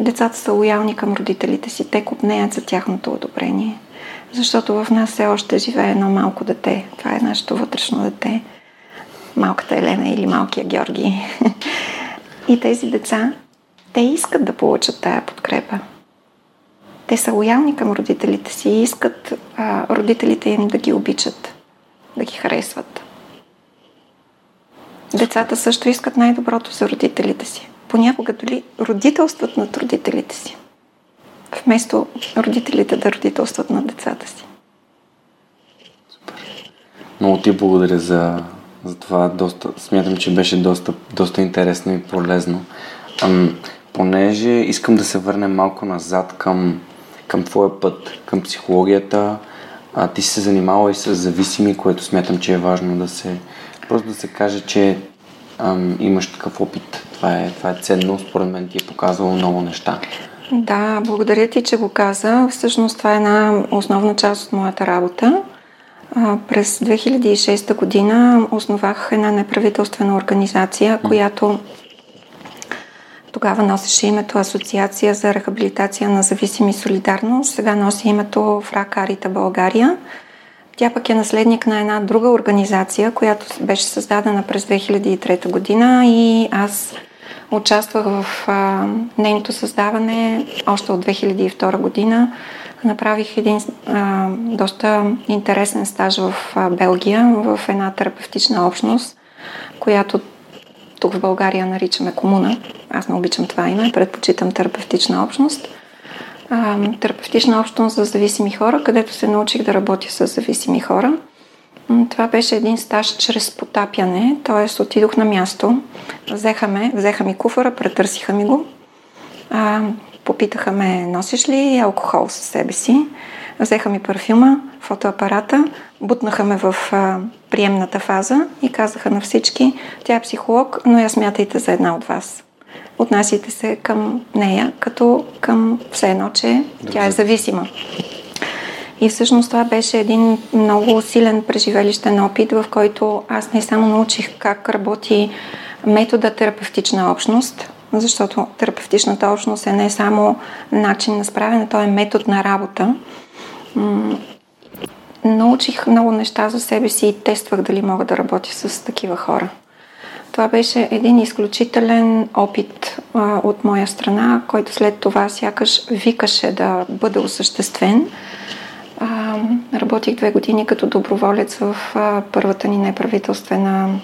Децата са лоялни към родителите си, те купнеят за тяхното одобрение. Защото в нас все още живее едно малко дете. Това е нашето вътрешно дете. Малката Елена или малкия Георги. [laughs] И тези деца, те искат да получат тая подкрепа. Те са лоялни към родителите си и искат а, родителите им да ги обичат, да ги харесват. Децата също искат най-доброто за родителите си. Понякога дори родителстват над родителите си вместо родителите да родителстват на децата си. Много ти благодаря за, за това. Доста, смятам, че беше доста, доста интересно и полезно. Ам, понеже искам да се върнем малко назад към, към твоя път, към психологията. А, ти си се занимава и с зависими, което смятам, че е важно да се... Просто да се каже, че ам, имаш такъв опит. Това е, това е ценно, според мен ти е показало много неща. Да, благодаря ти, че го каза. Всъщност това е една основна част от моята работа. През 2006 година основах една неправителствена организация, която тогава носеше името Асоциация за рехабилитация на зависими солидарност. Сега носи името Фракарита България. Тя пък е наследник на една друга организация, която беше създадена през 2003 година и аз участвах в а, нейното създаване още от 2002 година. Направих един а, доста интересен стаж в а, Белгия, в една терапевтична общност, която тук в България наричаме комуна. Аз не обичам това име, предпочитам терапевтична общност. А, терапевтична общност за зависими хора, където се научих да работя с зависими хора. Това беше един стаж чрез потапяне, т.е. отидох на място, взеха, ми куфара, претърсиха ми го, а, попитаха ме, носиш ли алкохол със себе си, взеха ми парфюма, фотоапарата, бутнаха ме в а, приемната фаза и казаха на всички, тя е психолог, но я смятайте за една от вас. Отнасяйте се към нея, като към все едно, че тя е зависима. И всъщност това беше един много силен преживелищен опит, в който аз не само научих как работи метода терапевтична общност, защото терапевтичната общност е не само начин на справяне, то е метод на работа. Научих много неща за себе си и тествах дали мога да работя с такива хора. Това беше един изключителен опит а, от моя страна, който след това сякаш викаше да бъде осъществен. А, работих две години като доброволец в а, първата ни неправителствена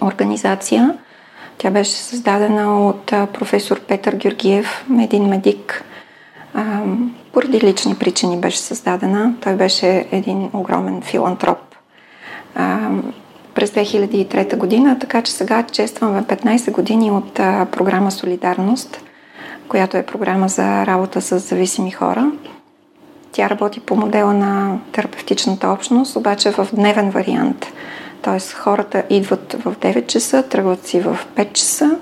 организация. Тя беше създадена от професор Петър Георгиев, един медик. Поради лични причини беше създадена. Той беше един огромен филантроп. През 2003 година, така че сега честваме 15 години от програма Солидарност, която е програма за работа с зависими хора. Тя работи по модела на терапевтичната общност, обаче в дневен вариант. Тоест хората идват в 9 часа, тръгват си в 5 часа,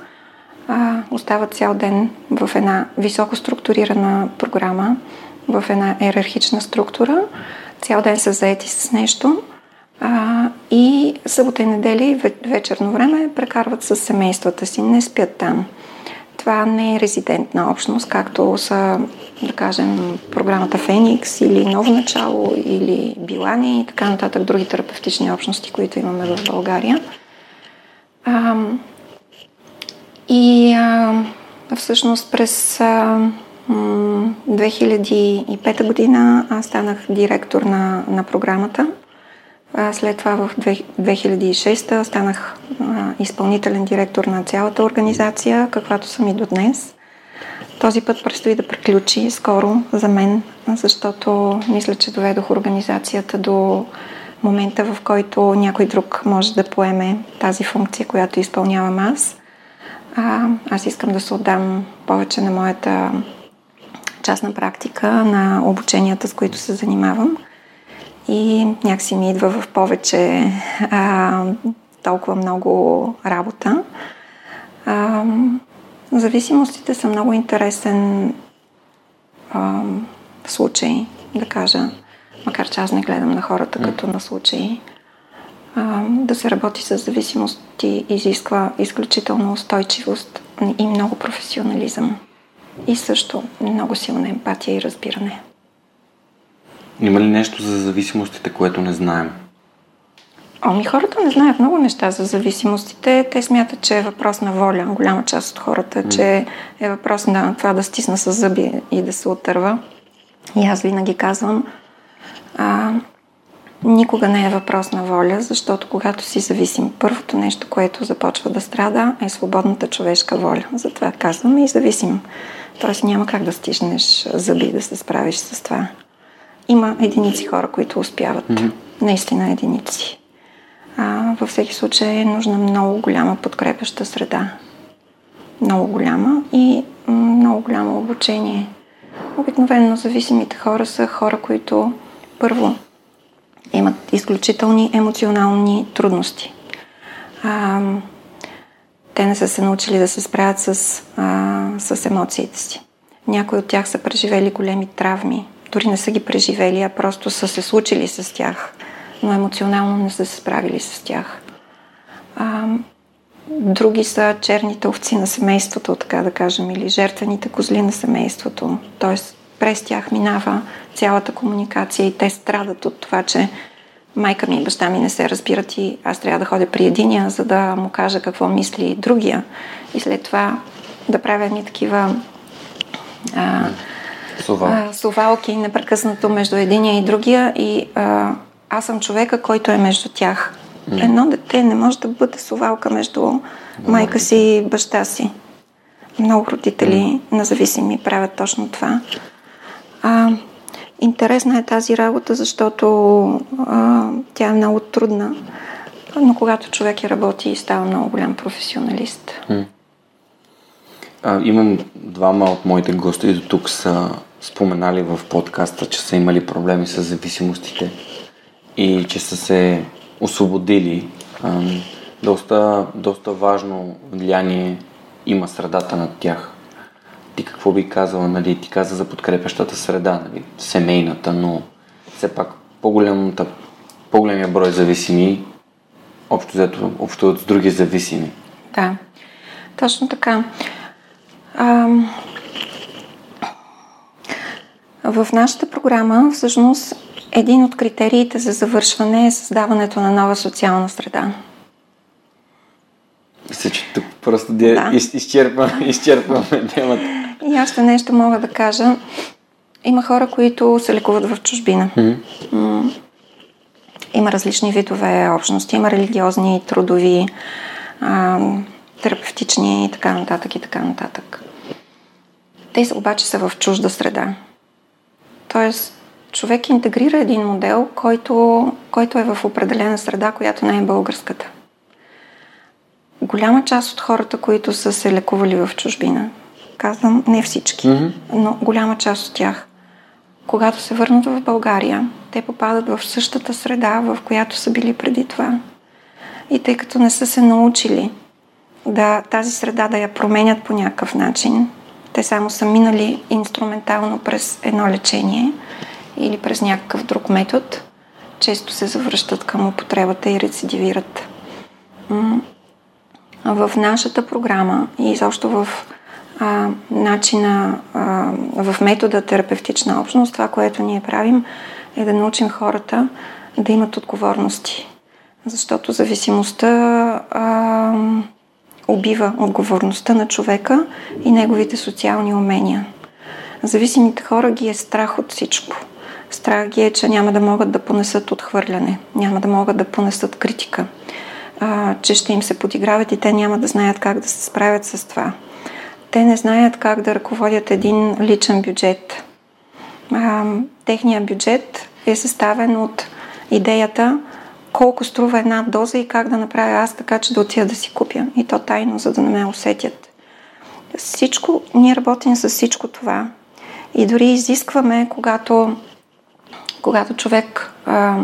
а, остават цял ден в една високо структурирана програма, в една иерархична структура, цял ден са заети с нещо а, и събота и недели вечерно време прекарват с семействата си, не спят там. Това не е резидентна общност, както са, да кажем, програмата Феникс или Ново начало или Билани и така нататък, други терапевтични общности, които имаме в България. А, и а, всъщност през а, 2005 година аз станах директор на, на програмата – а след това в 2006 станах изпълнителен директор на цялата организация, каквато съм и до днес. Този път предстои да приключи скоро за мен, защото мисля, че доведох организацията до момента, в който някой друг може да поеме тази функция, която изпълнявам аз. А, аз искам да се отдам повече на моята частна практика, на обученията, с които се занимавам – и някакси ми идва в повече а, толкова много работа. А, зависимостите са много интересен а, случай, да кажа, макар че аз не гледам на хората mm. като на случаи. А, да се работи с зависимости изисква изключително устойчивост и много професионализъм. И също много силна емпатия и разбиране. Има ли нещо за зависимостите, което не знаем? Ами хората не знаят много неща за зависимостите. Те смятат, че е въпрос на воля. Голяма част от хората, mm. че е въпрос на това да стисна с зъби и да се отърва. И аз винаги казвам, а, никога не е въпрос на воля, защото когато си зависим, първото нещо, което започва да страда, е свободната човешка воля. Затова казваме и зависим. Тоест няма как да стиснеш зъби да се справиш с това. Има единици хора, които успяват. Mm-hmm. Наистина единици. А, във всеки случай е нужна много голяма подкрепяща среда. Много голяма. И много голямо обучение. Обикновено зависимите хора са хора, които първо имат изключителни емоционални трудности. А, те не са се научили да се справят с, а, с емоциите си. Някои от тях са преживели големи травми. Дори не са ги преживели, а просто са се случили с тях, но емоционално не са се справили с тях. А, други са черните овци на семейството, така да кажем, или жертвените козли на семейството. Тоест, през тях минава цялата комуникация и те страдат от това, че майка ми и баща ми не се разбират и аз трябва да ходя при единия, за да му кажа какво мисли другия. И след това да правя ни такива а, Сувал. а, сувалки непрекъснато между единия и другия и а, аз съм човека, който е между тях. Едно дете не може да бъде сувалка между майка си и баща си. Много родители независими правят точно това. А, интересна е тази работа, защото а, тя е много трудна, но когато човек я работи, става много голям професионалист. А, имам двама от моите гости до тук са споменали в подкаста, че са имали проблеми с зависимостите и че са се освободили. А, доста, доста важно влияние има средата над тях. Ти какво би казала, нали? Ти каза за подкрепящата среда, нали? семейната, но все пак по-голямата, по-големия брой зависими, общо взето, общо с други зависими. Да, точно така. Ам... В нашата програма, всъщност, един от критериите за завършване е създаването на нова социална среда. Мисля, че тук просто да. Из, изчерпваме, [laughs] изчерпваме темата. И още нещо мога да кажа. Има хора, които се лекуват в чужбина. М, Има различни видове общности. Има религиозни, трудови, а, терапевтични и така нататък и така нататък. Те обаче са в чужда среда. Тоест, човек интегрира един модел, който, който е в определена среда, която не е българската. Голяма част от хората, които са се лекували в чужбина, казвам не всички, Мгм. но голяма част от тях, когато се върнат в България, те попадат в същата среда, в която са били преди това. И тъй като не са се научили да тази среда да я променят по някакъв начин, те само са минали инструментално през едно лечение или през някакъв друг метод, често се завръщат към употребата и рецидивират. В нашата програма и изобщо в а, начина, а, в метода терапевтична общност, това, което ние правим, е да научим хората да имат отговорности. Защото зависимостта а, убива отговорността на човека и неговите социални умения. Зависимите хора ги е страх от всичко. Страх ги е, че няма да могат да понесат отхвърляне, няма да могат да понесат критика, а, че ще им се подиграват и те няма да знаят как да се справят с това. Те не знаят как да ръководят един личен бюджет. А, техният бюджет е съставен от идеята колко струва една доза и как да направя аз така, че да отида да си купя. И то тайно, за да не ме усетят. Всичко, ние работим с всичко това. И дори изискваме, когато, когато човек а,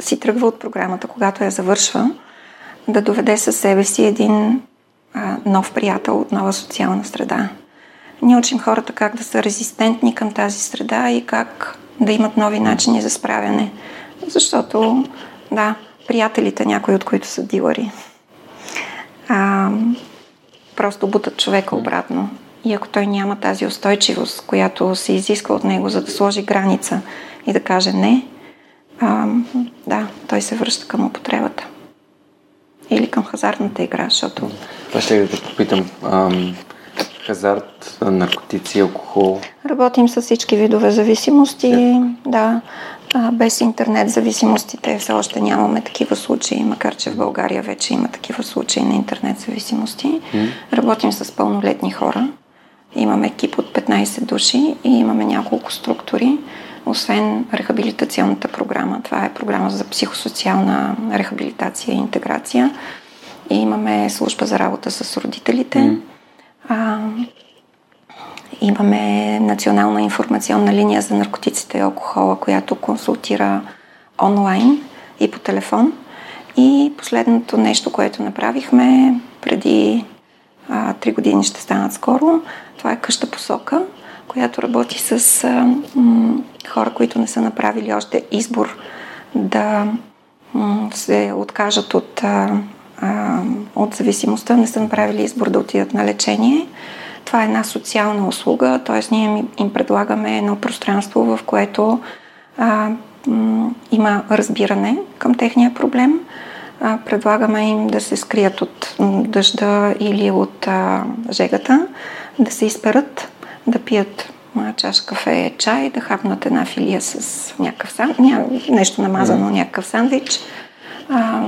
си тръгва от програмата, когато я завършва, да доведе със себе си един а, нов приятел от нова социална среда. Ние учим хората как да са резистентни към тази среда и как да имат нови начини за справяне. Защото, да, приятелите, някои от които са дилъри, а, просто бутат човека обратно. И ако той няма тази устойчивост, която се изисква от него, за да сложи граница и да каже не, а, да, той се връща към употребата. Или към хазартната игра, защото Това ще да попитам. Ам, хазарт, наркотици, алкохол. Работим с всички видове зависимости, да. А, без интернет зависимостите все още нямаме такива случаи, макар че в България вече има такива случаи на интернет зависимости. Работим с пълнолетни хора. Имаме екип от 15 души и имаме няколко структури. Освен рехабилитационната програма, това е програма за психосоциална рехабилитация и интеграция. И имаме служба за работа с родителите. А, Имаме национална информационна линия за наркотиците и алкохола, която консултира онлайн и по телефон. И последното нещо, което направихме преди три години ще станат скоро, това е къща посока, която работи с а, м, хора, които не са направили още избор да м, се откажат от, а, а, от зависимостта, не са направили избор да отидат на лечение. Това е една социална услуга, т.е. ние им предлагаме едно пространство, в което а, м, има разбиране към техния проблем. А, предлагаме им да се скрият от дъжда или от а, жегата, да се изперат, да пият чаш кафе, чай, да хапнат една филия с някакъв сан, ня, нещо намазано, някакъв сандвич. А,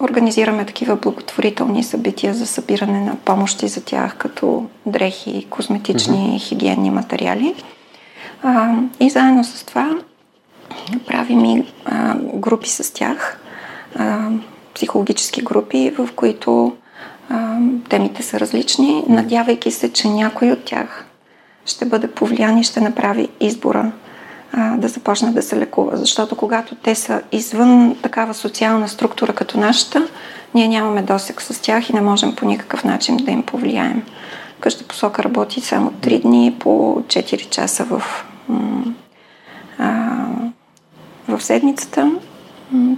организираме такива благотворителни събития за събиране на помощи за тях, като дрехи, козметични, mm-hmm. хигиенни материали. А, и заедно с това правим и а, групи с тях, а, психологически групи, в които а, темите са различни, надявайки се, че някой от тях ще бъде повлиян и ще направи избора а, да започне да се лекува. Защото когато те са извън такава социална структура като нашата, ние нямаме досек с тях и не можем по никакъв начин да им повлияем. Къща посока работи само 3 дни по 4 часа в, а, в седмицата.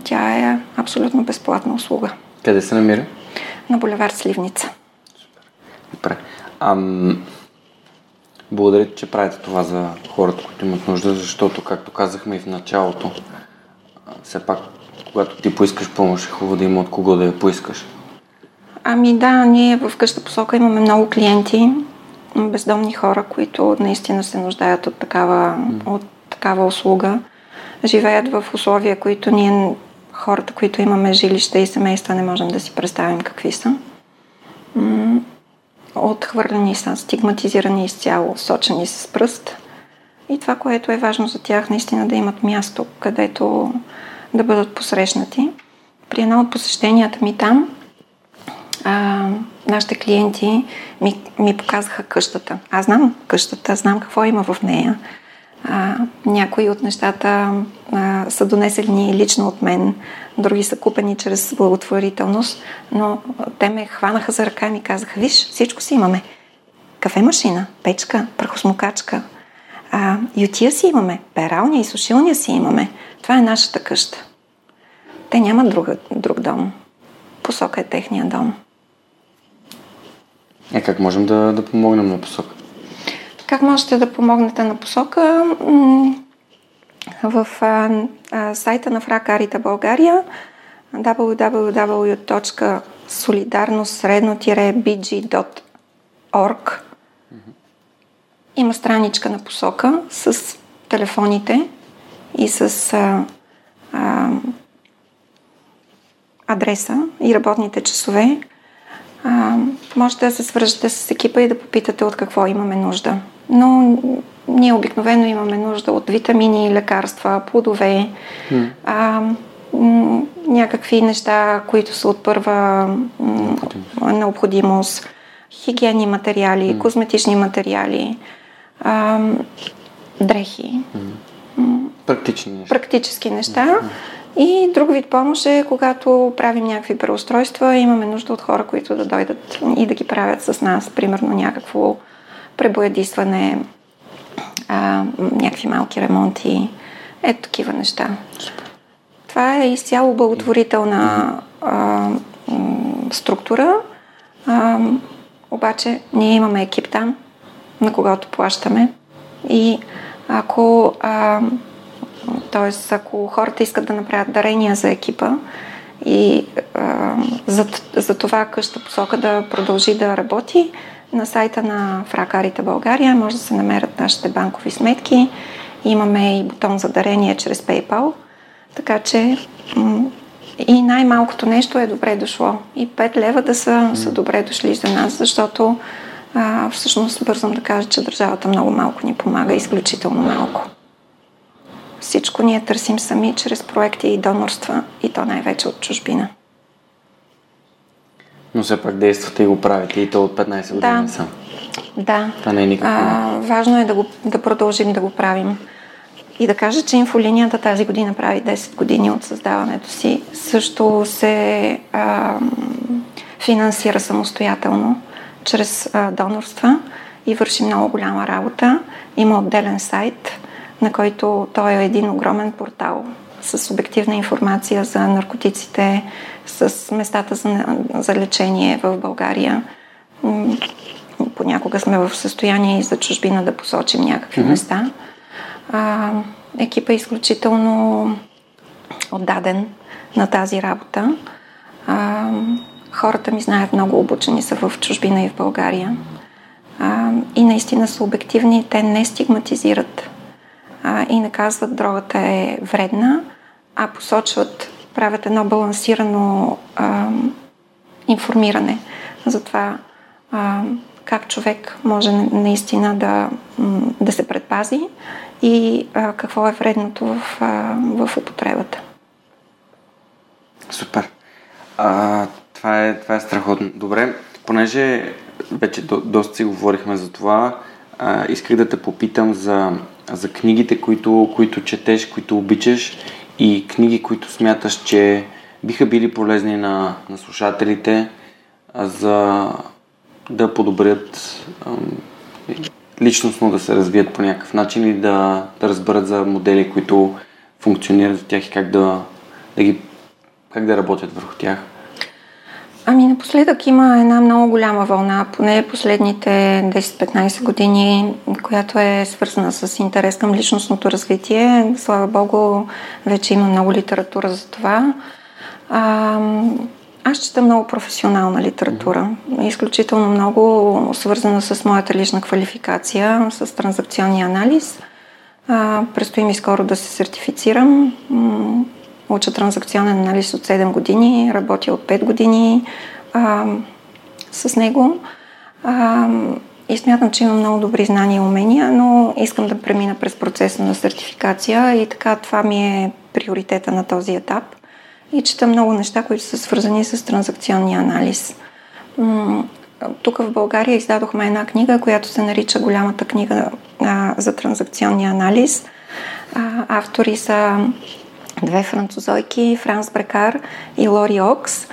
Тя е абсолютно безплатна услуга. Къде се намира? На булевар Сливница. Супер. Добре. Ам, благодаря че правите това за хората, които имат нужда, защото, както казахме и в началото, все пак, когато ти поискаш помощ, е хубаво да има от кого да я поискаш. Ами да, ние в къща посока имаме много клиенти, бездомни хора, които наистина се нуждаят от такава, mm. от такава услуга. Живеят в условия, които ние, хората, които имаме жилища и семейства, не можем да си представим какви са отхвърлени са, стигматизирани изцяло, сочени с пръст. И това, което е важно за тях, наистина да имат място, където да бъдат посрещнати. При едно от посещенията ми там, а, нашите клиенти ми, ми показаха къщата. Аз знам къщата, знам какво има в нея. А, някои от нещата а, са донесени лично от мен, други са купени чрез благотворителност, но те ме хванаха за ръка и ми казаха, виж, всичко си имаме. Кафе машина, печка, прахосмокачка, а, ютия си имаме, пералня и сушилня си имаме. Това е нашата къща. Те нямат друг, друг дом. Посока е техния дом. Е, как можем да, да помогнем на посока? Как можете да помогнете на посока? В сайта на Фракарита България www.solidarnosredno-bg.org има страничка на посока с телефоните и с а, а, адреса и работните часове. А, можете да се свържете с екипа и да попитате от какво имаме нужда но ние обикновено имаме нужда от витамини, лекарства, плодове, mm. а, м- някакви неща, които са от първа м- необходимост, хигиени материали, mm. козметични материали, а, дрехи. Mm. Практични неща. Практически неща. И друг вид помощ е, когато правим някакви преустройства, имаме нужда от хора, които да дойдат и да ги правят с нас. Примерно някакво пребоядисване, а, някакви малки ремонти, ето такива неща. Това е изцяло благотворителна а, структура, а, обаче ние имаме екип там, на когото плащаме и ако а, т.е. ако хората искат да направят дарения за екипа и а, за, за това къща посока да продължи да работи, на сайта на Фракарите България може да се намерят нашите банкови сметки. Имаме и бутон за дарение чрез PayPal. Така че и най-малкото нещо е добре дошло. И 5 лева да са, са добре дошли за нас, защото а, всъщност бързам да кажа, че държавата много малко ни помага, изключително малко. Всичко ние търсим сами чрез проекти и донорства, и то най-вече от чужбина. Но все пак действате и го правите и то от 15 години да. сам. Да. Това не е никакво. А, важно е да, го, да продължим да го правим. И да кажа, че инфолинията тази година прави 10 години от създаването си. Също се а, финансира самостоятелно чрез а, донорства и върши много голяма работа. Има отделен сайт, на който той е един огромен портал с обективна информация за наркотиците, с местата за, за лечение в България. Понякога сме в състояние и за чужбина да посочим някакви mm-hmm. места. А, екипа е изключително отдаден на тази работа. А, хората ми знаят много обучени са в чужбина и в България. А, и наистина са обективни, те не стигматизират а, и не казват дрогата е вредна, а посочват, правят едно балансирано а, информиране за това а, как човек може наистина да, да се предпази и а, какво е вредното в, а, в употребата. Супер. А, това, е, това е страхотно. Добре, понеже вече до, доста си говорихме за това, а, исках да те попитам за, за книгите, които, които четеш, които обичаш и книги, които смяташ, че биха били полезни на, на слушателите, за да подобрят личностно да се развият по някакъв начин и да, да разберат за модели, които функционират за тях и как да, да ги, как да работят върху тях? Ами напоследък има една много голяма вълна, поне последните 10-15 години, която е свързана с интерес към личностното развитие. Слава Богу, вече има много литература за това. А, аз чета много професионална литература, изключително много свързана с моята лична квалификация, с транзакционния анализ. А, предстои ми скоро да се сертифицирам. Уча транзакционен анализ от 7 години, работя от 5 години а, с него. А, и смятам, че имам много добри знания и умения, но искам да премина през процеса на сертификация и така това ми е приоритета на този етап – и чета много неща, които са свързани с транзакционния анализ. Тук в България издадохме една книга, която се нарича Голямата книга за транзакционния анализ. Автори са две французойки, Франс Брекар и Лори Окс.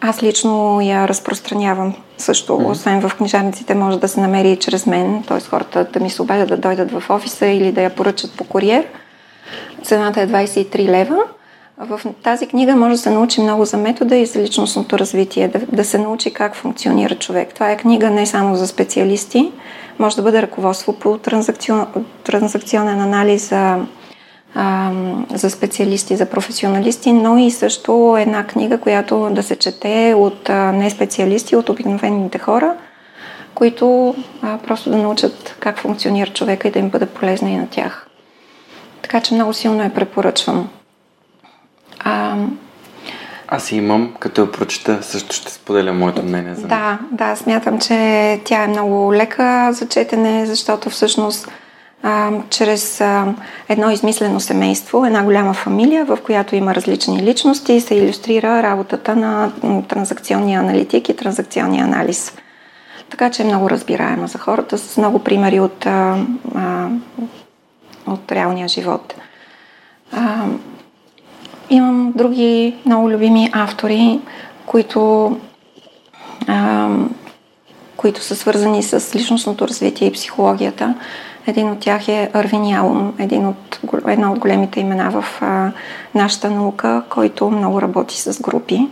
Аз лично я разпространявам също, mm-hmm. освен в книжарниците може да се намери и чрез мен, т.е. хората да ми се обадят да дойдат в офиса или да я поръчат по куриер. Цената е 23 лева. В тази книга може да се научи много за метода и за личностното развитие, да, да се научи как функционира човек. Това е книга не само за специалисти, може да бъде ръководство по транзакцион, транзакционен анализ за, а, за специалисти, за професионалисти, но и също една книга, която да се чете от а, не специалисти, от обикновените хора, които а, просто да научат как функционира човека и да им бъде полезна и на тях. Така че много силно я препоръчвам. А, аз имам, като я прочета, също ще споделя моето мнение за Да, да, смятам, че тя е много лека за четене, защото всъщност а, чрез а, едно измислено семейство, една голяма фамилия, в която има различни личности, се иллюстрира работата на транзакционния аналитик и транзакционния анализ. Така че е много разбираема за хората, с много примери от а, а, от реалния живот. А, имам други много любими автори, които, а, които са свързани с личностното развитие и психологията. Един от тях е Арвин Ялум, един от, една от големите имена в а, нашата наука, който много работи с групи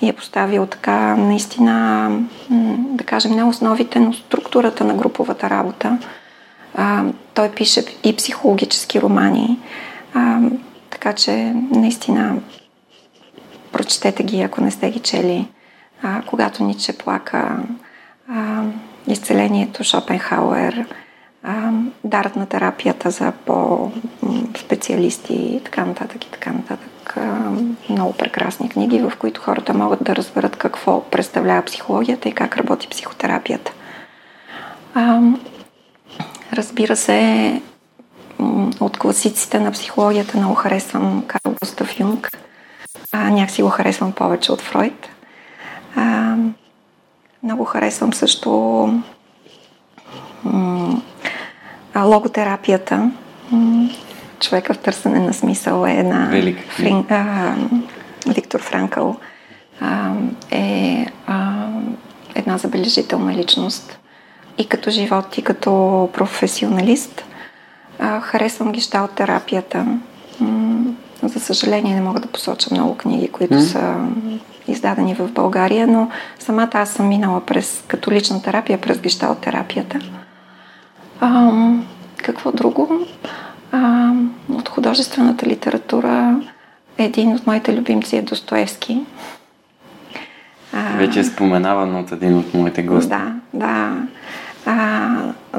и е поставил така наистина, да кажем, не основите, но структурата на груповата работа а, той пише и психологически романи, а, така че наистина прочетете ги, ако не сте ги чели. А, когато Ниче плака, а, изцелението Шопенхауер, дарът на терапията за по-специалисти и така нататък и така нататък. Много прекрасни книги, в които хората могат да разберат какво представлява психологията и как работи психотерапията. Разбира се, от класиците на психологията много харесвам Карл Густав Юнг. Някакси го харесвам повече от Фройд. Много харесвам също м- логотерапията. Човека в търсене на смисъл е една... Велика Фрин, а, Виктор Франкъл а, е а, една забележителна личност. И като живот, и като професионалист. А, харесвам гещал терапията. За съжаление не мога да посоча много книги, които mm. са издадени в България, но самата аз съм минала през католична терапия, през гещал терапията. А, какво друго? А, от художествената литература един от моите любимци е Достоевски. А, Вече е споменаван от един от моите гости. Да, да. А,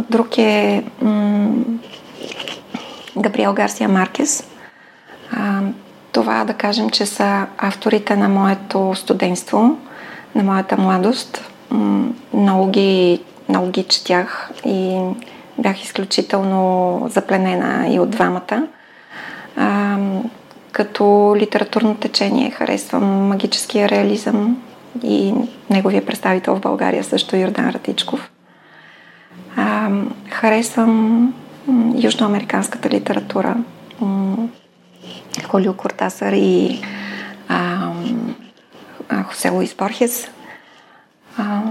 друг е м- Габриел Гарсия Маркес. А, това да кажем, че са авторите на моето студентство, на моята младост. М- много ги, много ги четях и бях изключително запленена и от двамата. А, като литературно течение харесвам магическия реализъм и неговия представител в България също Йордан Ратичков. А, харесвам южноамериканската литература. Холио Кортасър и а, Хосе Луис. А,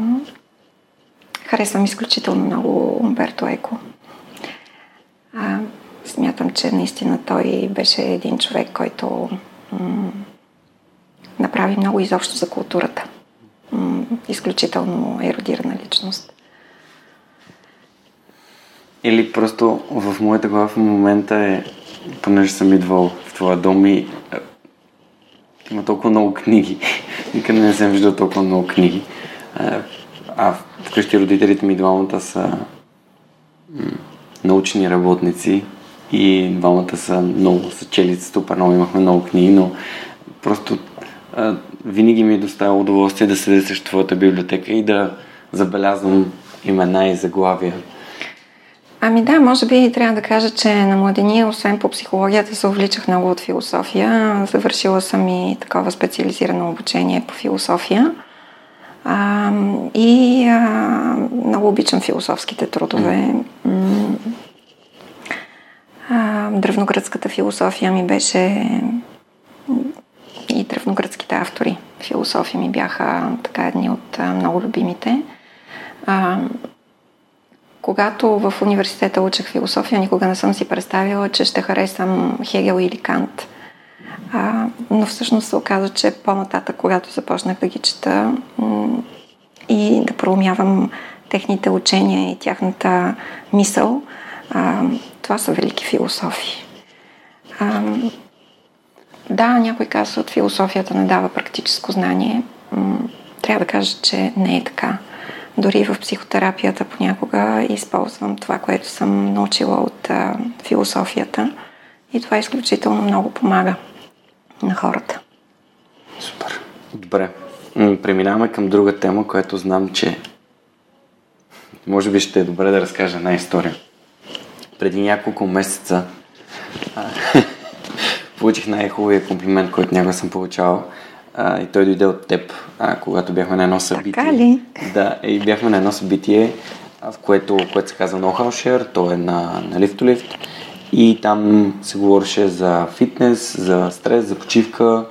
харесвам изключително много Умберто Еко. А, смятам, че наистина той беше един човек, който м- направи много изобщо за културата. М- изключително еродирана личност. Или просто в моята глава в момента е, понеже съм идвал в това дом и е, има толкова много книги. [laughs] Никъде не съм виждал толкова много книги. А, а вкъщи родителите ми двамата са научни работници и двамата са много, са чели супер много, имахме много книги, но просто а, винаги ми е доставило удоволствие да седя срещу твоята библиотека и да забелязвам имена и заглавия. Ами да, може би трябва да кажа, че на младения, освен по психологията, се увличах много от философия. Завършила съм и такова специализирано обучение по философия. А, и а, много обичам философските трудове. А, древногръцката философия ми беше и древногръцките автори. Философия ми бяха така едни от а, много любимите. А, когато в университета учех философия, никога не съм си представила, че ще харесам Хегел или Кант. А, но всъщност се оказа, че по-нататък, когато започнах да ги чета и да проумявам техните учения и тяхната мисъл, а, това са велики философии. А, да, някой казва, от философията не дава практическо знание. Трябва да кажа, че не е така. Дори в психотерапията понякога използвам това, което съм научила от а, философията и това изключително много помага на хората. Супер. Добре. Преминаваме към друга тема, която знам, че може би ще е добре да разкажа една история. Преди няколко месеца [laughs] получих най-хубавия комплимент, който някога съм получавал. А, и той дойде от теб, а, когато бяхме на едно събитие. Така ли? Да, и бяхме на едно събитие, в което, което се казва No How Share, то е на, на Lift to Lift. И там се говореше за фитнес, за стрес, за почивка,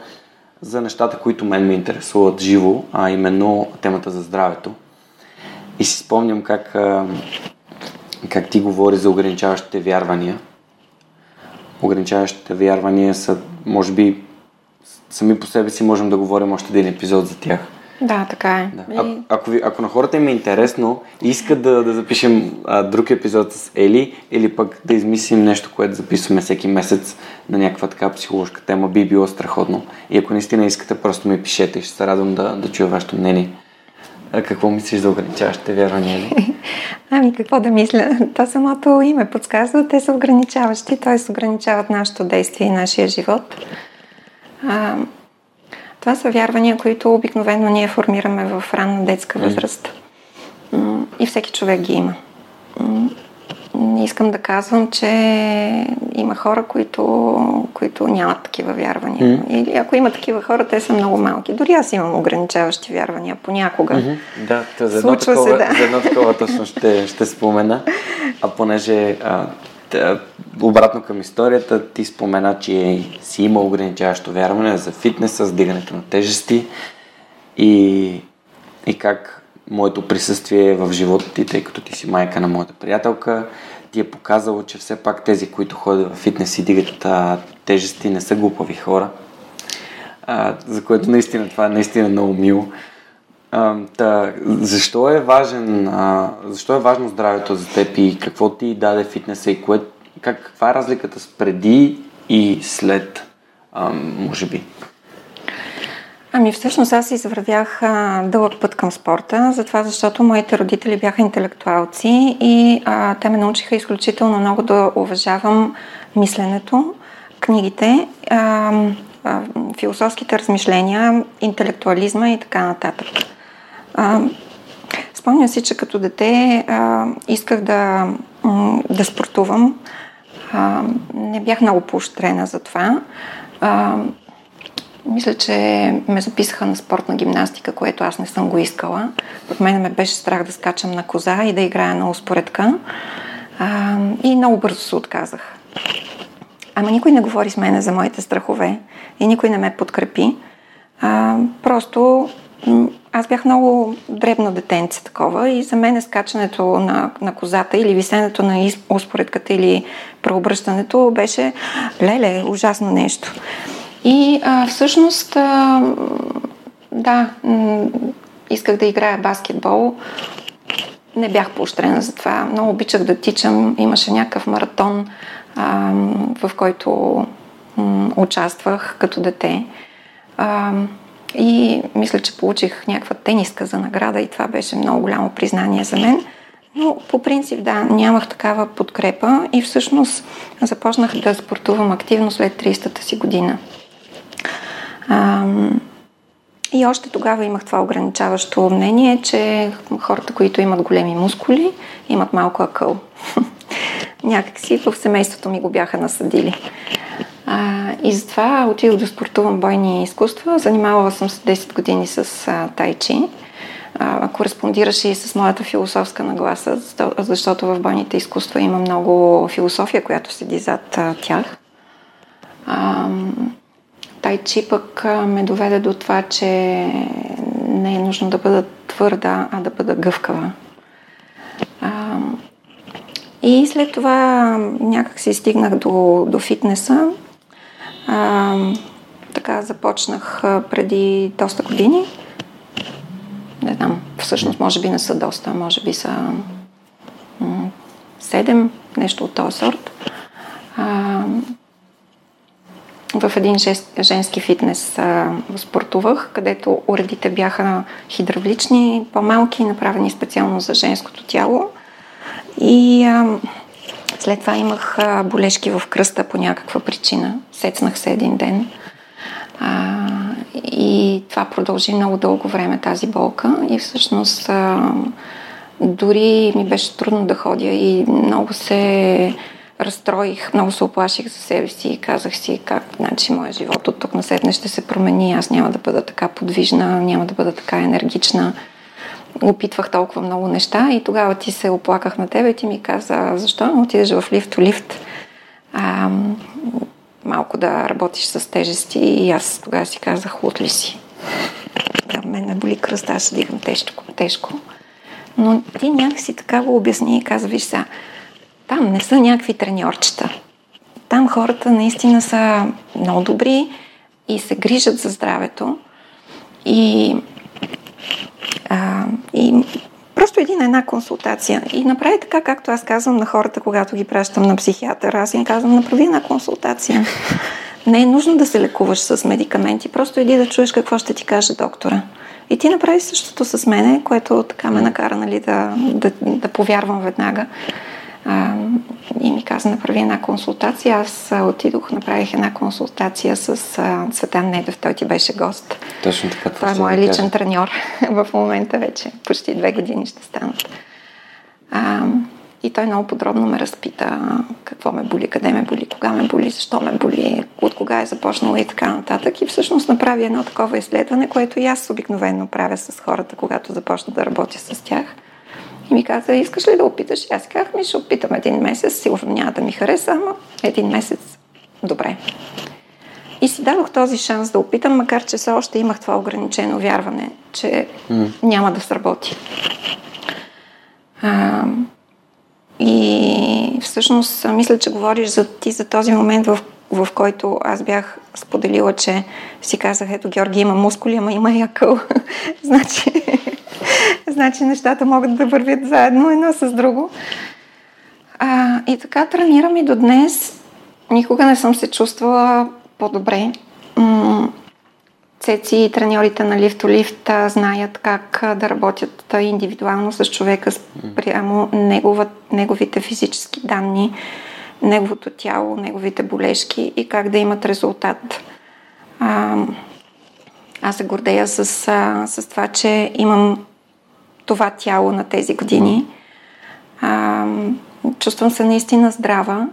за нещата, които мен ме интересуват живо, а именно темата за здравето. И си спомням как, как ти говори за ограничаващите вярвания. Ограничаващите вярвания са, може би, сами по себе си можем да говорим още един епизод за тях. Да, така е. Да. А, ако, ви, ако на хората им е интересно и искат да, да запишем а, друг епизод с Ели или пък да измислим нещо, което записваме всеки месец на някаква така психологическа тема, би било страхотно. И ако наистина искате, просто ми пишете и ще се радвам да, да чуя вашето мнение. А какво мислиш за ограничаващите вярвания? Ли? [laughs] Ами какво да мисля? То самото име подсказва, те са ограничаващи, т.е. ограничават нашето действие и нашия живот. А, това са вярвания, които обикновено ние формираме в ранна детска възраст. И всеки човек ги има. не искам да казвам, че има хора, които, които нямат такива вярвания. Mm-hmm. Или ако има такива хора, те са много малки. Дори аз имам ограничаващи вярвания понякога. Mm-hmm. Да, за едно, такова, се, да. за едно такова точно ще, ще спомена. А понеже а, обратно към историята, ти спомена, че си има ограничаващо вярване за фитнеса, с дигането на тежести и, и как моето присъствие в живота ти, тъй като ти си майка на моята приятелка, ти е показало, че все пак тези, които ходят в фитнес и дигат тежести, не са глупави хора. А, за което наистина това е наистина много мило. Та, защо е важен, а, защо е важно здравето за теб и какво ти даде фитнеса и кое, как, каква е разликата с преди и след, а, може би? Ами всъщност аз извървях а, дълъг път към спорта, затова защото моите родители бяха интелектуалци и а, те ме научиха изключително много да уважавам мисленето, книгите, а, а, философските размишления, интелектуализма и така нататък. А, спомням си, че като дете а, исках да, да спортувам. А, не бях много поощрена за това. А, мисля, че ме записаха на спортна гимнастика, което аз не съм го искала. От мен ме беше страх да скачам на коза и да играя на успоредка. А, и много бързо се отказах. Ама никой не говори с мене за моите страхове и никой не ме подкрепи. А, просто аз бях много дребно детенце такова и за мен скачането на, на козата или висенето на успоредката или преобръщането беше леле, ужасно нещо. И а, всъщност, а, да, исках да играя баскетбол. Не бях поощрена за това. Много обичах да тичам. Имаше някакъв маратон, а, в който м- участвах като дете. А, и мисля, че получих някаква тениска за награда и това беше много голямо признание за мен. Но по принцип, да, нямах такава подкрепа и всъщност започнах да спортувам активно след 30-та си година. А, и още тогава имах това ограничаващо мнение, че хората, които имат големи мускули, имат малко акъл. [laughs] Някакси в семейството ми го бяха насъдили. А, и затова отидох да спортувам бойни изкуства. Занимавала съм се 10 години с а, тайчи. А, кореспондираше и с моята философска нагласа, защото в бойните изкуства има много философия, която седи зад а, тях. А, Тайчи пък ме доведе до това, че не е нужно да бъда твърда, а да бъда гъвкава. А, и след това някак си стигнах до, до фитнеса. А, така започнах преди доста години. Не знам, всъщност може би не са доста, може би са седем, нещо от този сорт. А, в един женски фитнес а, спортувах, където уредите бяха хидравлични, по-малки, направени специално за женското тяло. И а, след това имах болешки в кръста по някаква причина. Сецнах се един ден. А, и това продължи много дълго време, тази болка. И всъщност а, дори ми беше трудно да ходя и много се разстроих, много се оплаших за себе си и казах си как значи, моят живот от тук на седне ще се промени. Аз няма да бъда така подвижна, няма да бъда така енергична. Опитвах толкова много неща и тогава ти се оплаках на тебе и ти ми каза, защо не отидеш в лифт-лифт? А, малко да работиш с тежести и аз тогава си казах, лут ли си? Да, мен не боли кръста, аз дигам тежко, тежко. Но ти някакси така го обясни и каза, виж сега, там не са някакви треньорчета. Там хората наистина са много добри и се грижат за здравето. И, а, и просто един една консултация. И направи така, както аз казвам на хората, когато ги пращам на психиатър. Аз им казвам, направи една консултация. Не е нужно да се лекуваш с медикаменти, просто иди да чуеш какво ще ти каже доктора. И ти направи същото с мене, което така ме накара нали, да, да, да повярвам веднага. А, и ми каза, направи една консултация. Аз отидох, направих една консултация с а, Цветан Недев. Той ти беше гост. Точно така. Това е да личен треньор [laughs] в момента вече. Почти две години ще станат. А, и той много подробно ме разпита какво ме боли, къде ме боли, кога ме боли, защо ме боли, от кога е започнало и така нататък. И всъщност направи едно такова изследване, което и аз обикновено правя с хората, когато започна да работя с тях. И ми каза, искаш ли да опиташ? И аз казах, ми ще опитам един месец, сигурно няма да ми хареса, ама един месец добре. И си дадох този шанс да опитам, макар че все още имах това ограничено вярване, че mm. няма да сработи. А, и всъщност мисля, че говориш за ти за този момент, в, в който аз бях споделила, че си казах, ето Георги има мускули, ама има и акъл. [laughs] значи, [laughs] значи нещата могат да вървят заедно едно с друго. А, и така тренирам и до днес. Никога не съм се чувствала по-добре. Цеци и треньорите на лифт знаят как да работят индивидуално с човека прямо негова, неговите физически данни, неговото тяло, неговите болешки и как да имат резултат. А, аз се гордея с, с това, че имам това тяло на тези години. А, чувствам се наистина здрава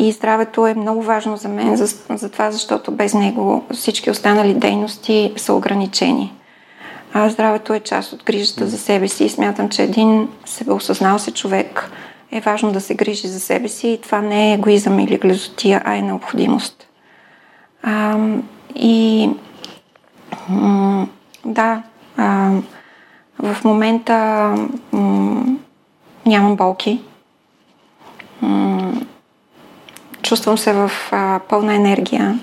и здравето е много важно за мен, за, за това, защото без него всички останали дейности са ограничени. А здравето е част от грижата за себе си и смятам, че един себеосъзнал се човек е важно да се грижи за себе си и това не е егоизъм или глезотия, а е необходимост. А, и да, а, в момента м- нямам болки. М- Чувствам се в а, пълна енергия,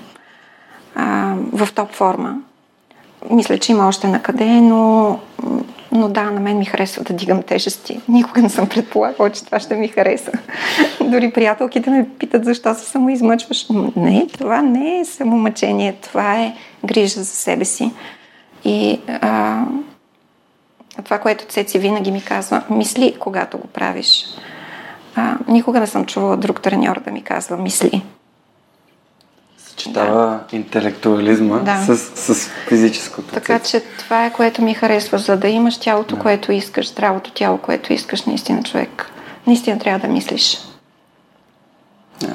а, в топ форма. Мисля, че има още на къде, но, но да, на мен ми харесва да дигам тежести. Никога не съм предполагала, че това ще ми хареса. [laughs] Дори приятелките ме питат защо се самоизмъчваш. Не, това не е самомъчение, това е грижа за себе си. И а, това, което Цеци винаги ми казва, мисли, когато го правиш. А, никога не съм чувала друг треньор да ми казва мисли. Съчетава да. интелектуализма да. с, с физическото. Така че това е което ми харесва, за да имаш тялото, да. което искаш, здравото тяло, което искаш, наистина човек. Наистина трябва да мислиш. Да.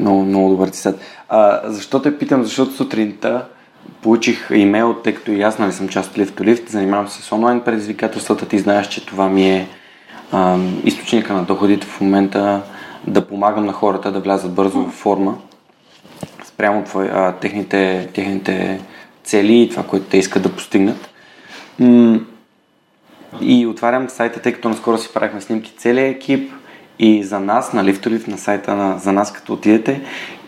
Много, много добър цитат. А, защо те питам? Защото сутринта получих имейл, тъй като и аз нали съм част от Lift to Lift, занимавам се с онлайн предизвикателствата. Ти знаеш, че това ми е източника на доходите в момента да помагам на хората да влязат бързо в форма спрямо твой, а, техните, техните цели и това, което те искат да постигнат. И отварям сайта, тъй като наскоро си правихме снимки целият екип и за нас на Лифтолив, на сайта на, за нас като отидете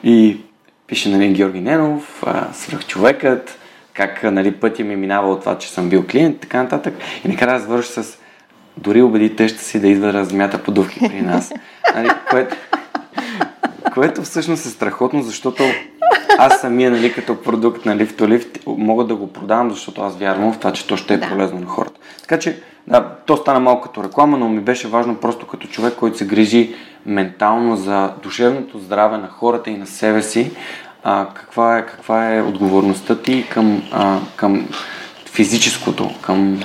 и пише нали, Георги Ненов, свръх човекът, как нали, пътя ми минава от това, че съм бил клиент, така нататък. И накрая завърши с дори убеди теща си да идва да размята подувки при нас. Нали, което, което всъщност е страхотно, защото аз самия, нали, като продукт на Lift to Lift, мога да го продавам, защото аз вярвам в това, че то ще е да. полезно на хората. Така че, да, то стана малко като реклама, но ми беше важно просто като човек, който се грижи ментално за душевното здраве на хората и на себе си, а, каква, е, каква е отговорността ти към, а, към физическото, към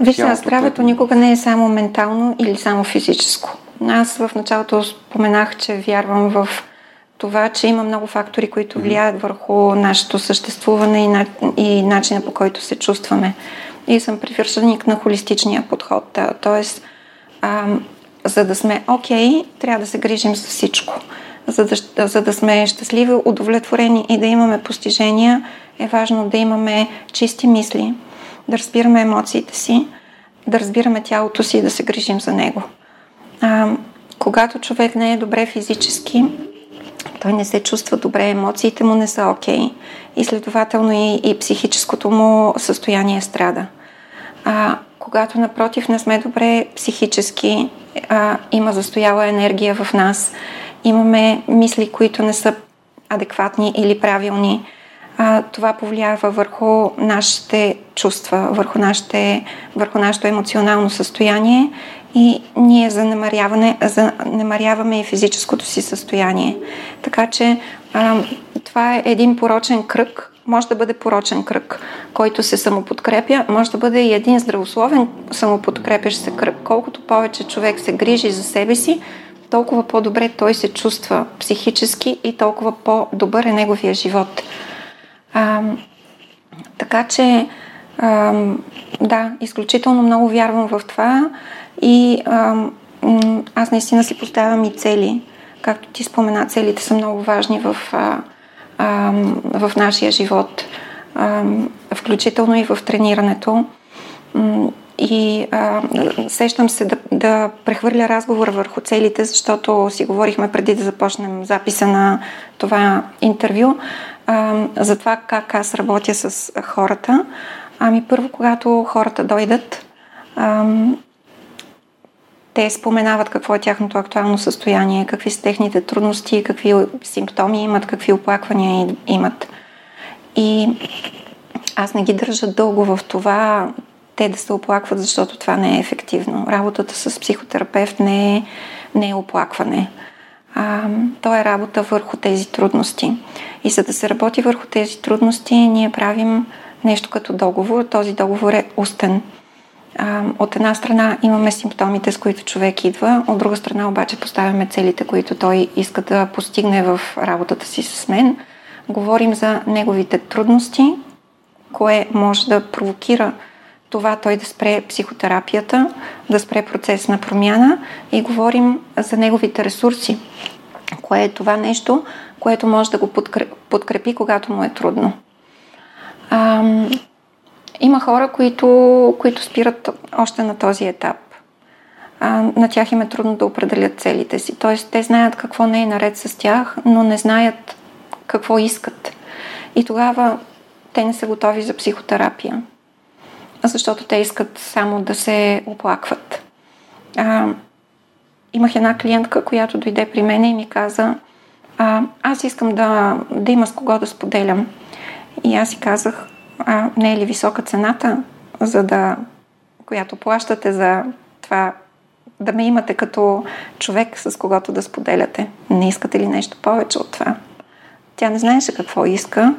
Вижте, здравето никога не е само ментално или само физическо. Аз в началото споменах, че вярвам в това, че има много фактори, които влияят върху нашето съществуване и, на, и начина по който се чувстваме. И съм привърженик на холистичния подход. Тоест, а, за да сме окей, okay, трябва да се грижим за всичко. За да, за да сме щастливи, удовлетворени и да имаме постижения, е важно да имаме чисти мисли, да разбираме емоциите си, да разбираме тялото си и да се грижим за него. А, когато човек не е добре физически, той не се чувства добре, емоциите му не са окей okay, и следователно и, и психическото му състояние страда. А, когато напротив не сме добре психически, а, има застояла енергия в нас, имаме мисли, които не са адекватни или правилни, а, това повлиява върху нашите чувства, върху, нашите, върху нашето емоционално състояние и ние занемаряваме и физическото си състояние. Така че а, това е един порочен кръг, може да бъде порочен кръг, който се самоподкрепя, може да бъде и един здравословен самоподкрепящ се кръг. Колкото повече човек се грижи за себе си, толкова по-добре той се чувства психически и толкова по-добър е неговия живот. А, така че, а, да, изключително много вярвам в това и а, аз наистина си поставям и цели. Както ти спомена, целите са много важни в, а, а, в нашия живот, а, включително и в тренирането. И а, сещам се да, да прехвърля разговора върху целите, защото си говорихме преди да започнем записа на това интервю а, за това как аз работя с хората. Ами първо, когато хората дойдат, а, те споменават какво е тяхното актуално състояние, какви са техните трудности, какви симптоми имат, какви оплаквания имат. И аз не ги държа дълго в това те да се оплакват, защото това не е ефективно. Работата с психотерапевт не е, не е оплакване. А, то е работа върху тези трудности. И за да се работи върху тези трудности, ние правим нещо като договор. Този договор е устен. А, от една страна имаме симптомите, с които човек идва, от друга страна обаче поставяме целите, които той иска да постигне в работата си с мен. Говорим за неговите трудности, кое може да провокира това той да спре психотерапията, да спре процес на промяна и говорим за неговите ресурси, кое е това нещо, което може да го подкрепи, когато му е трудно. А, има хора, които, които спират още на този етап. А, на тях им е трудно да определят целите си. Тоест, те знаят какво не е наред с тях, но не знаят какво искат. И тогава те не са готови за психотерапия защото те искат само да се оплакват. А, имах една клиентка, която дойде при мен и ми каза, а, аз искам да, да има с кого да споделям. И аз си казах, а, не е ли висока цената, за да, която плащате за това да ме имате като човек, с когото да споделяте. Не искате ли нещо повече от това? Тя не знаеше какво иска.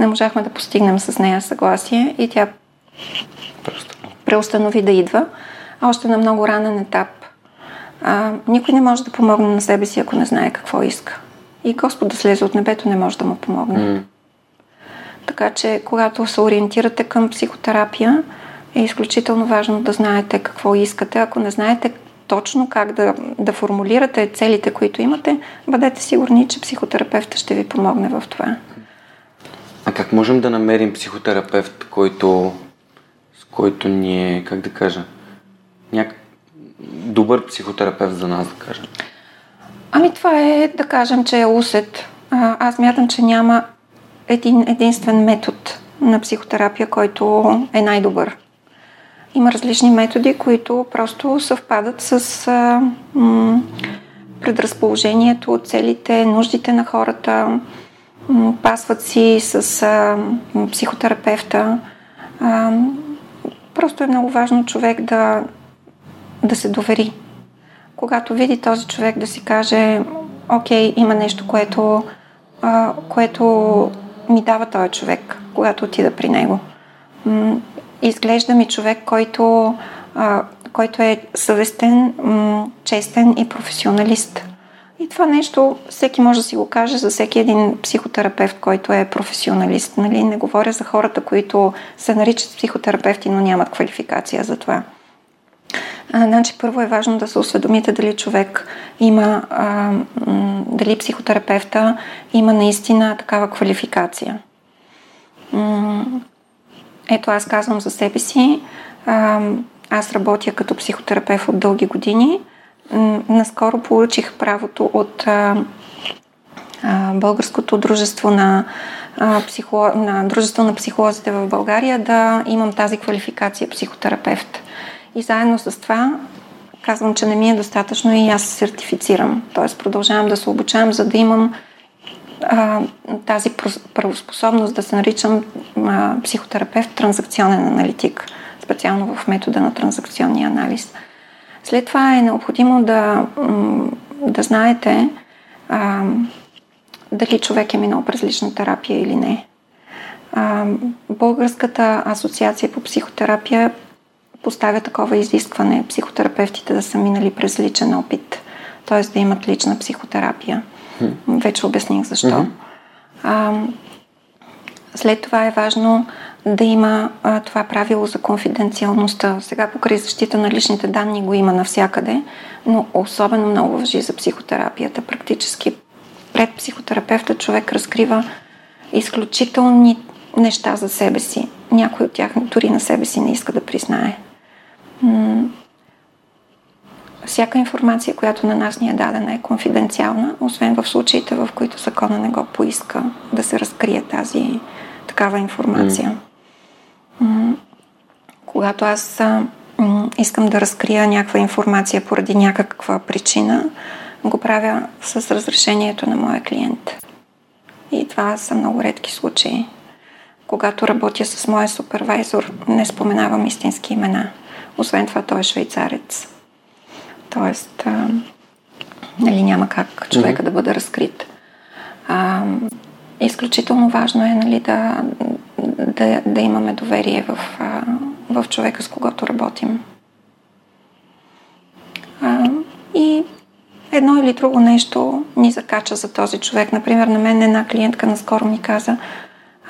Не можахме да постигнем с нея съгласие и тя преустанови да идва, още на много ранен етап. А, никой не може да помогне на себе си, ако не знае какво иска. И Господ да слезе от небето не може да му помогне. Mm. Така че, когато се ориентирате към психотерапия, е изключително важно да знаете какво искате. Ако не знаете точно как да, да формулирате целите, които имате, бъдете сигурни, че психотерапевта ще ви помогне в това. А как можем да намерим психотерапевт, който който ни е, как да кажа, няк... добър психотерапевт за нас, да кажем? Ами това е, да кажем, че е усет. А, аз мятам, че няма един единствен метод на психотерапия, който е най-добър. Има различни методи, които просто съвпадат с а, м- предразположението, целите, нуждите на хората, м- пасват си с а, психотерапевта. А, Просто е много важно човек да, да се довери. Когато види този човек да си каже, окей, има нещо, което, а, което ми дава този човек, когато отида при него. М- изглежда ми човек, който, а, който е съвестен, м- честен и професионалист. И това нещо всеки може да си го каже за всеки един психотерапевт, който е професионалист. Нали? Не говоря за хората, които се наричат психотерапевти, но нямат квалификация за това. А, значи, първо е важно да се осведомите дали човек има, а, дали психотерапевта има наистина такава квалификация. Ето аз казвам за себе си. А, аз работя като психотерапевт от дълги години – наскоро получих правото от а, а, Българското дружество на, а, психо, на Дружество на психолозите в България да имам тази квалификация психотерапевт. И заедно с това казвам, че не ми е достатъчно и аз се сертифицирам. Тоест продължавам да се обучавам, за да имам а, тази правоспособност да се наричам а, психотерапевт, транзакционен аналитик, специално в метода на транзакционния анализ. След това е необходимо да, да знаете а, дали човек е минал през лична терапия или не. А, Българската асоциация по психотерапия поставя такова изискване психотерапевтите да са минали през личен опит, т.е. да имат лична психотерапия. Вече обясних защо. А, след това е важно да има а, това правило за конфиденциалността. Сега покрай защита на личните данни го има навсякъде, но особено много въжи за психотерапията. Практически пред психотерапевта човек разкрива изключителни неща за себе си. Някой от тях дори на себе си не иска да признае. М- всяка информация, която на нас ни е дадена, е конфиденциална, освен в случаите, в които закона не го поиска да се разкрие тази такава информация. Mm. Когато аз искам да разкрия някаква информация поради някаква причина, го правя с разрешението на моя клиент. И това са много редки случаи. Когато работя с моя супервайзор, не споменавам истински имена. Освен това, той е швейцарец. Тоест, а, нали, няма как човека mm-hmm. да бъде разкрит. А, изключително важно е нали, да, да, да имаме доверие в, в човека, с когото работим. А, и едно или друго нещо ни закача за този човек. Например, на мен една клиентка наскоро ми каза,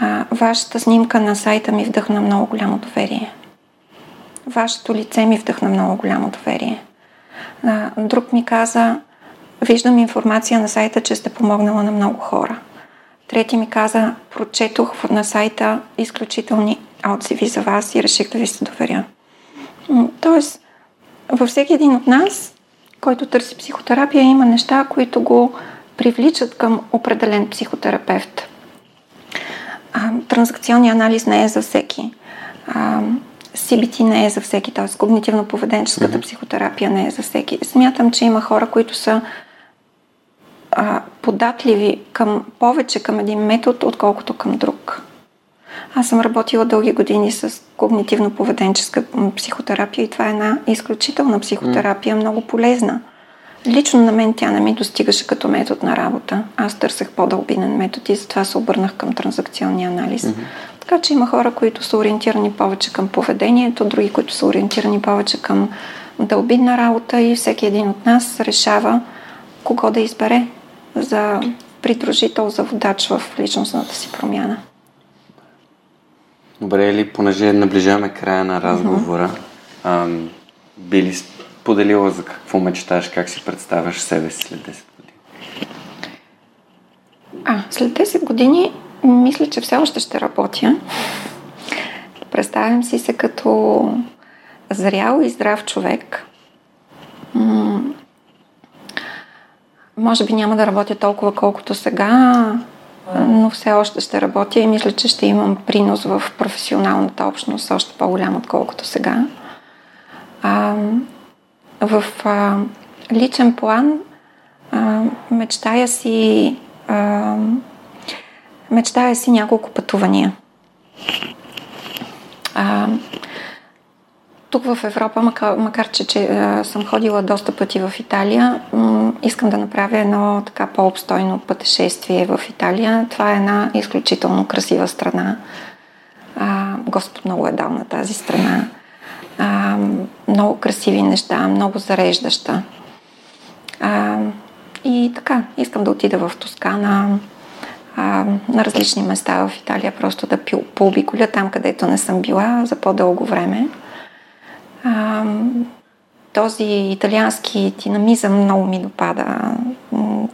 а, вашата снимка на сайта ми вдъхна много голямо доверие. Вашето лице ми вдъхна много голямо доверие. А, друг ми каза, виждам информация на сайта, че сте помогнала на много хора. Трети ми каза, прочетох на сайта изключителни отзиви за вас и реших да ви се доверя. Тоест, във всеки един от нас, който търси психотерапия, има неща, които го привличат към определен психотерапевт. А, транзакционният анализ не е за всеки. А, CBT не е за всеки, т.е. когнитивно-поведенческата mm-hmm. психотерапия не е за всеки. Смятам, че има хора, които са а, податливи към, повече към един метод, отколкото към друг. Аз съм работила дълги години с когнитивно-поведенческа психотерапия и това е една изключителна психотерапия, много полезна. Лично на мен тя не ми достигаше като метод на работа. Аз търсех по-дълбинен метод и затова се обърнах към транзакционния анализ. Mm-hmm. Така че има хора, които са ориентирани повече към поведението, други, които са ориентирани повече към дълбинна работа и всеки един от нас решава кого да избере за придружител, за водач в личностната си промяна. Добре, или понеже наближаваме края на разговора, mm-hmm. ам, би ли споделила за какво мечташ, как си представяш себе си след 10 години? А, след 10 години мисля, че все още ще работя. Представям си се като зрял и здрав човек. М- може би няма да работя толкова колкото сега, но все още ще работя и мисля, че ще имам принос в професионалната общност още по-голям, отколкото сега. А, в а, личен план а, мечтая си а, мечтая си няколко пътувания. А, тук в Европа, макар, макар че, че съм ходила доста пъти в Италия, искам да направя едно така по-обстойно пътешествие в Италия. Това е една изключително красива страна. А, Господ много е дал на тази страна. А, много красиви неща, много зареждаща. А, и така, искам да отида в Тоскана, а, на различни места в Италия, просто да пообиколя там, където не съм била за по-дълго време. А, този италиански динамизъм много ми допада.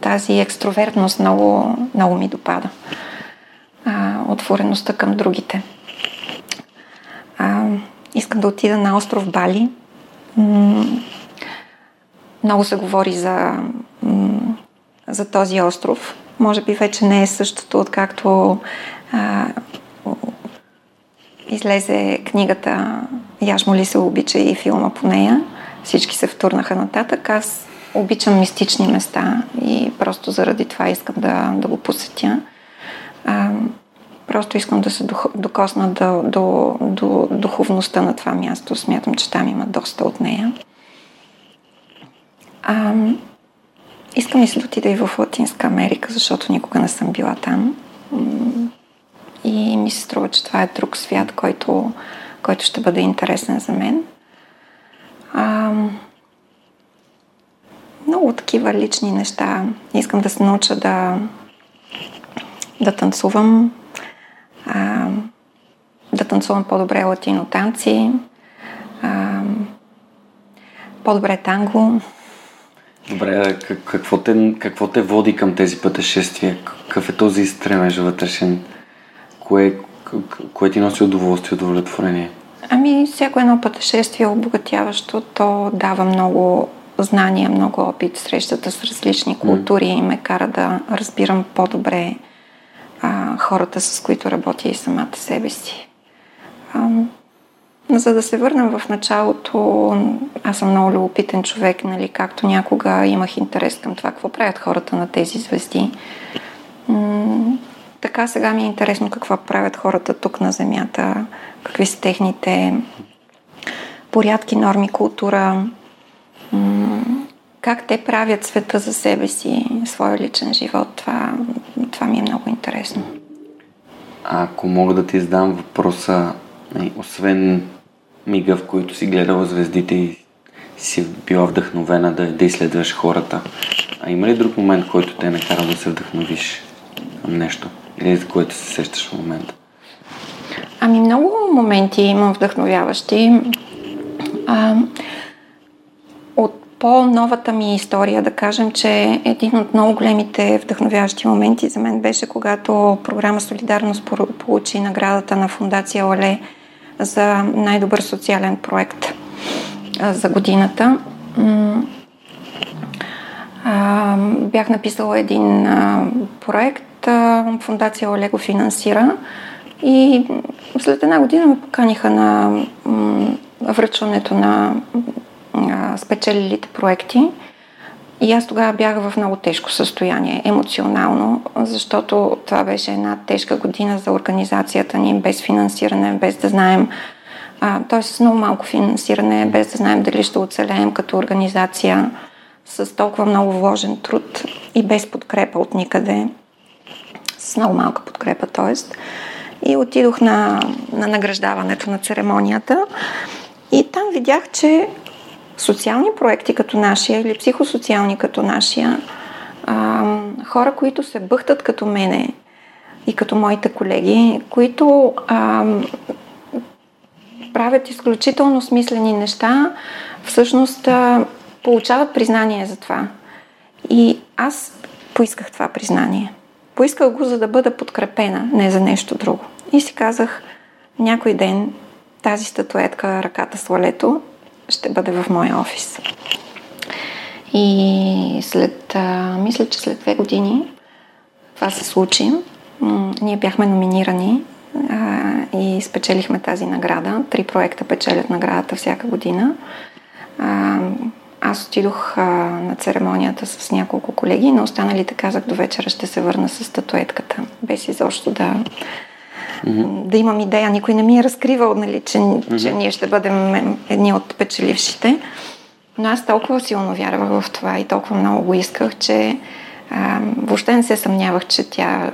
Тази екстровертност много, много ми допада. А, отвореността към другите. А, искам да отида на остров Бали. Много се говори за, за този остров. Може би вече не е същото, откакто а, излезе книгата Яш ли се обича и филма по нея. Всички се втурнаха нататък. Аз обичам мистични места и просто заради това искам да, да го посетя. А, просто искам да се докосна до, до, до духовността на това място. Смятам, че там има доста от нея. А, искам и се да отида и в Латинска Америка, защото никога не съм била там. И ми се струва, че това е друг свят, който, който ще бъде интересен за мен. А, много такива лични неща. Искам да се науча да, да танцувам, а, да танцувам по-добре латино танци, а, по-добре танго. Добре, какво те, какво те води към тези пътешествия? Какъв е този стремеж вътрешен? Кое, кое ти носи удоволствие, удовлетворение? Ами, всяко едно пътешествие е обогатяващо. То дава много знания, много опит. Срещата с различни култури mm. ме кара да разбирам по-добре а, хората, с които работя и самата себе си. А, за да се върнем в началото, аз съм много любопитен човек, нали, както някога имах интерес към това, какво правят хората на тези звезди. М- така сега ми е интересно какво правят хората тук на Земята, какви са техните порядки, норми, култура, как те правят света за себе си, своя личен живот. Това, това ми е много интересно. Ако мога да ти задам въпроса, нали, освен мига, в който си гледала звездите и си била вдъхновена да, да изследваш хората. А има ли друг момент, който те е накара да се вдъхновиш нещо? Или за което се сещаш в момента? Ами много моменти имам вдъхновяващи. А, от по-новата ми история да кажем, че един от много големите вдъхновяващи моменти за мен беше когато програма Солидарност получи наградата на фундация Оле за най-добър социален проект за годината. Бях написала един проект, фундация Оле го финансира и след една година ме поканиха на връчването на спечелилите проекти. И аз тогава бях в много тежко състояние, емоционално, защото това беше една тежка година за организацията ни, без финансиране, без да знаем, т.е. с много малко финансиране, без да знаем дали ще оцелеем като организация, с толкова много вложен труд и без подкрепа от никъде, с много малка подкрепа, т.е. И отидох на, на награждаването на церемонията и там видях, че социални проекти като нашия или психосоциални като нашия, а, хора, които се бъхтат като мене и като моите колеги, които а, правят изключително смислени неща, всъщност а, получават признание за това. И аз поисках това признание. Поисках го, за да бъда подкрепена, не за нещо друго. И си казах, някой ден тази статуетка, ръката с лалето, ще бъде в моя офис. И след, а, мисля, че след две години това се случи. М- ние бяхме номинирани а, и спечелихме тази награда. Три проекта печелят наградата всяка година. А, аз отидох а, на церемонията с няколко колеги, но останалите казах до вечера ще се върна с статуетката, без изобщо да mm-hmm. да имам идея. Никой не ми е разкривал, нали, че, mm-hmm. че ние ще бъдем едни от печелившите. Но аз толкова силно вярвах в това и толкова много го исках, че а, въобще не се съмнявах, че тя,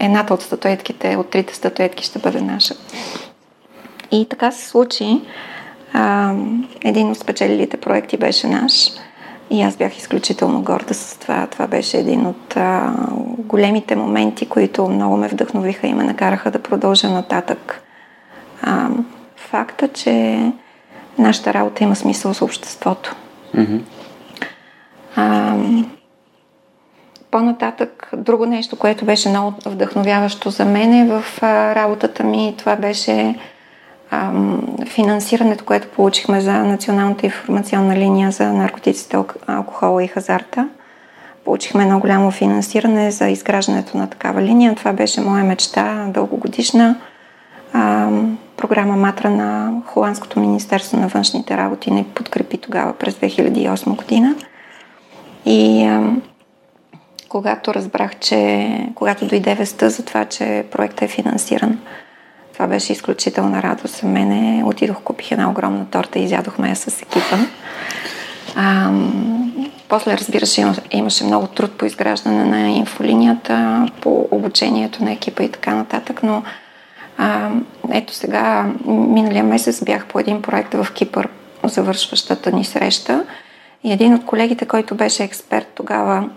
едната от статуетките, от трите статуетки ще бъде наша. И така се случи. А, един от спечелилите проекти беше наш. И аз бях изключително горда с това. Това беше един от а, големите моменти, които много ме вдъхновиха и ме накараха да продължа нататък. А, факта, че нашата работа има смисъл за обществото. Mm-hmm. А, по-нататък, друго нещо, което беше много вдъхновяващо за мен е в а, работата ми, това беше финансирането, което получихме за Националната информационна линия за наркотиците, алкохола и хазарта. Получихме едно голямо финансиране за изграждането на такава линия. Това беше моя мечта, дългогодишна. А, програма Матра на Холандското Министерство на външните работи не подкрепи тогава през 2008 година. И а, когато разбрах, че когато дойде веста за това, че проектът е финансиран, това беше изключителна радост за мене. Отидох, купих една огромна торта и изядохме я с екипа. А, после, разбира се, имаше много труд по изграждане на инфолинията, по обучението на екипа и така нататък, но А, ето сега, миналия месец бях по един проект в Кипър, завършващата ни среща. И един от колегите, който беше експерт тогава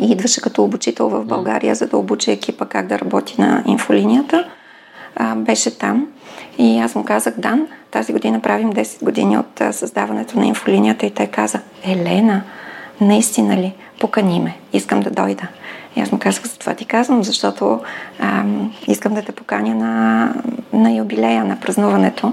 и идваше като обучител в България, за да обучи екипа как да работи на инфолинията, а, беше там. И аз му казах, Дан, тази година правим 10 години от а, създаването на инфолинията и той каза, Елена, наистина ли? Покани ме, искам да дойда. И аз му казах, за това ти казвам, защото а, искам да те поканя на, на юбилея, на празнуването.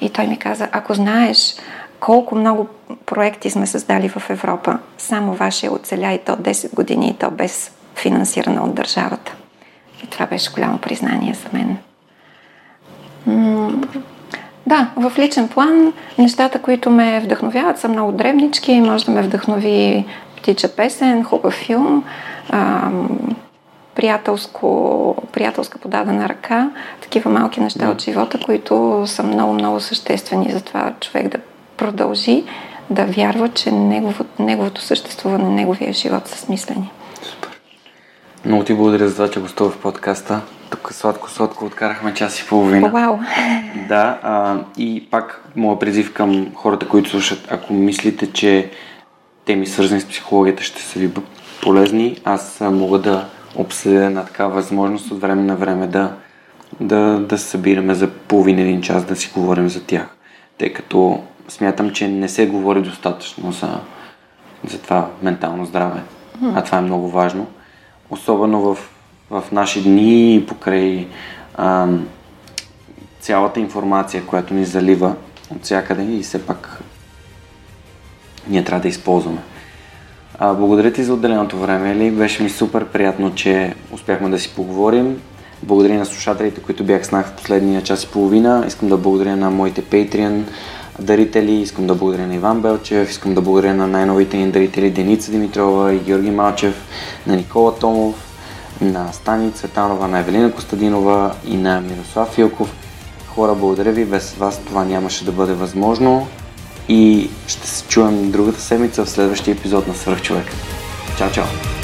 И той ми каза, ако знаеш колко много проекти сме създали в Европа, само вашия оцеля и то 10 години и то без финансиране от държавата. И това беше голямо признание за мен. Да, в личен план нещата, които ме вдъхновяват, са много древнички. Може да ме вдъхнови птича песен, хубав филм, приятелско, приятелска подадена ръка, такива малки неща да. от живота, които са много-много съществени за това човек да продължи да вярва, че негово, неговото съществуване, неговия живот са смислени. Супер. Много ти благодаря за това, че гостува в подкаста. Тук сладко-сладко откарахме час и половина. Вау! Да, а, и пак моят призив към хората, които слушат, ако мислите, че теми свързани с психологията ще са ви полезни, аз мога да обсъдя една такава възможност от време на време да, да, да се събираме за половин един час да си говорим за тях. Тъй като смятам, че не се говори достатъчно за, за това ментално здраве. А това е много важно. Особено в, в наши дни покрай ам, цялата информация, която ни залива от всякъде и все пак ние трябва да използваме. А, благодаря ти за отделеното време, Ели. Беше ми супер приятно, че успяхме да си поговорим. Благодаря на слушателите, които бях с в последния час и половина. Искам да благодаря на моите Patreon дарители, искам да благодаря на Иван Белчев, искам да благодаря на най-новите ни дарители Деница Димитрова и Георги Малчев, на Никола Томов, на Стани Цветанова, на Евелина Костадинова и на Мирослав Филков. Хора, благодаря ви, без вас това нямаше да бъде възможно и ще се чуем другата седмица в следващия епизод на Свърхчовек. Чао, чао!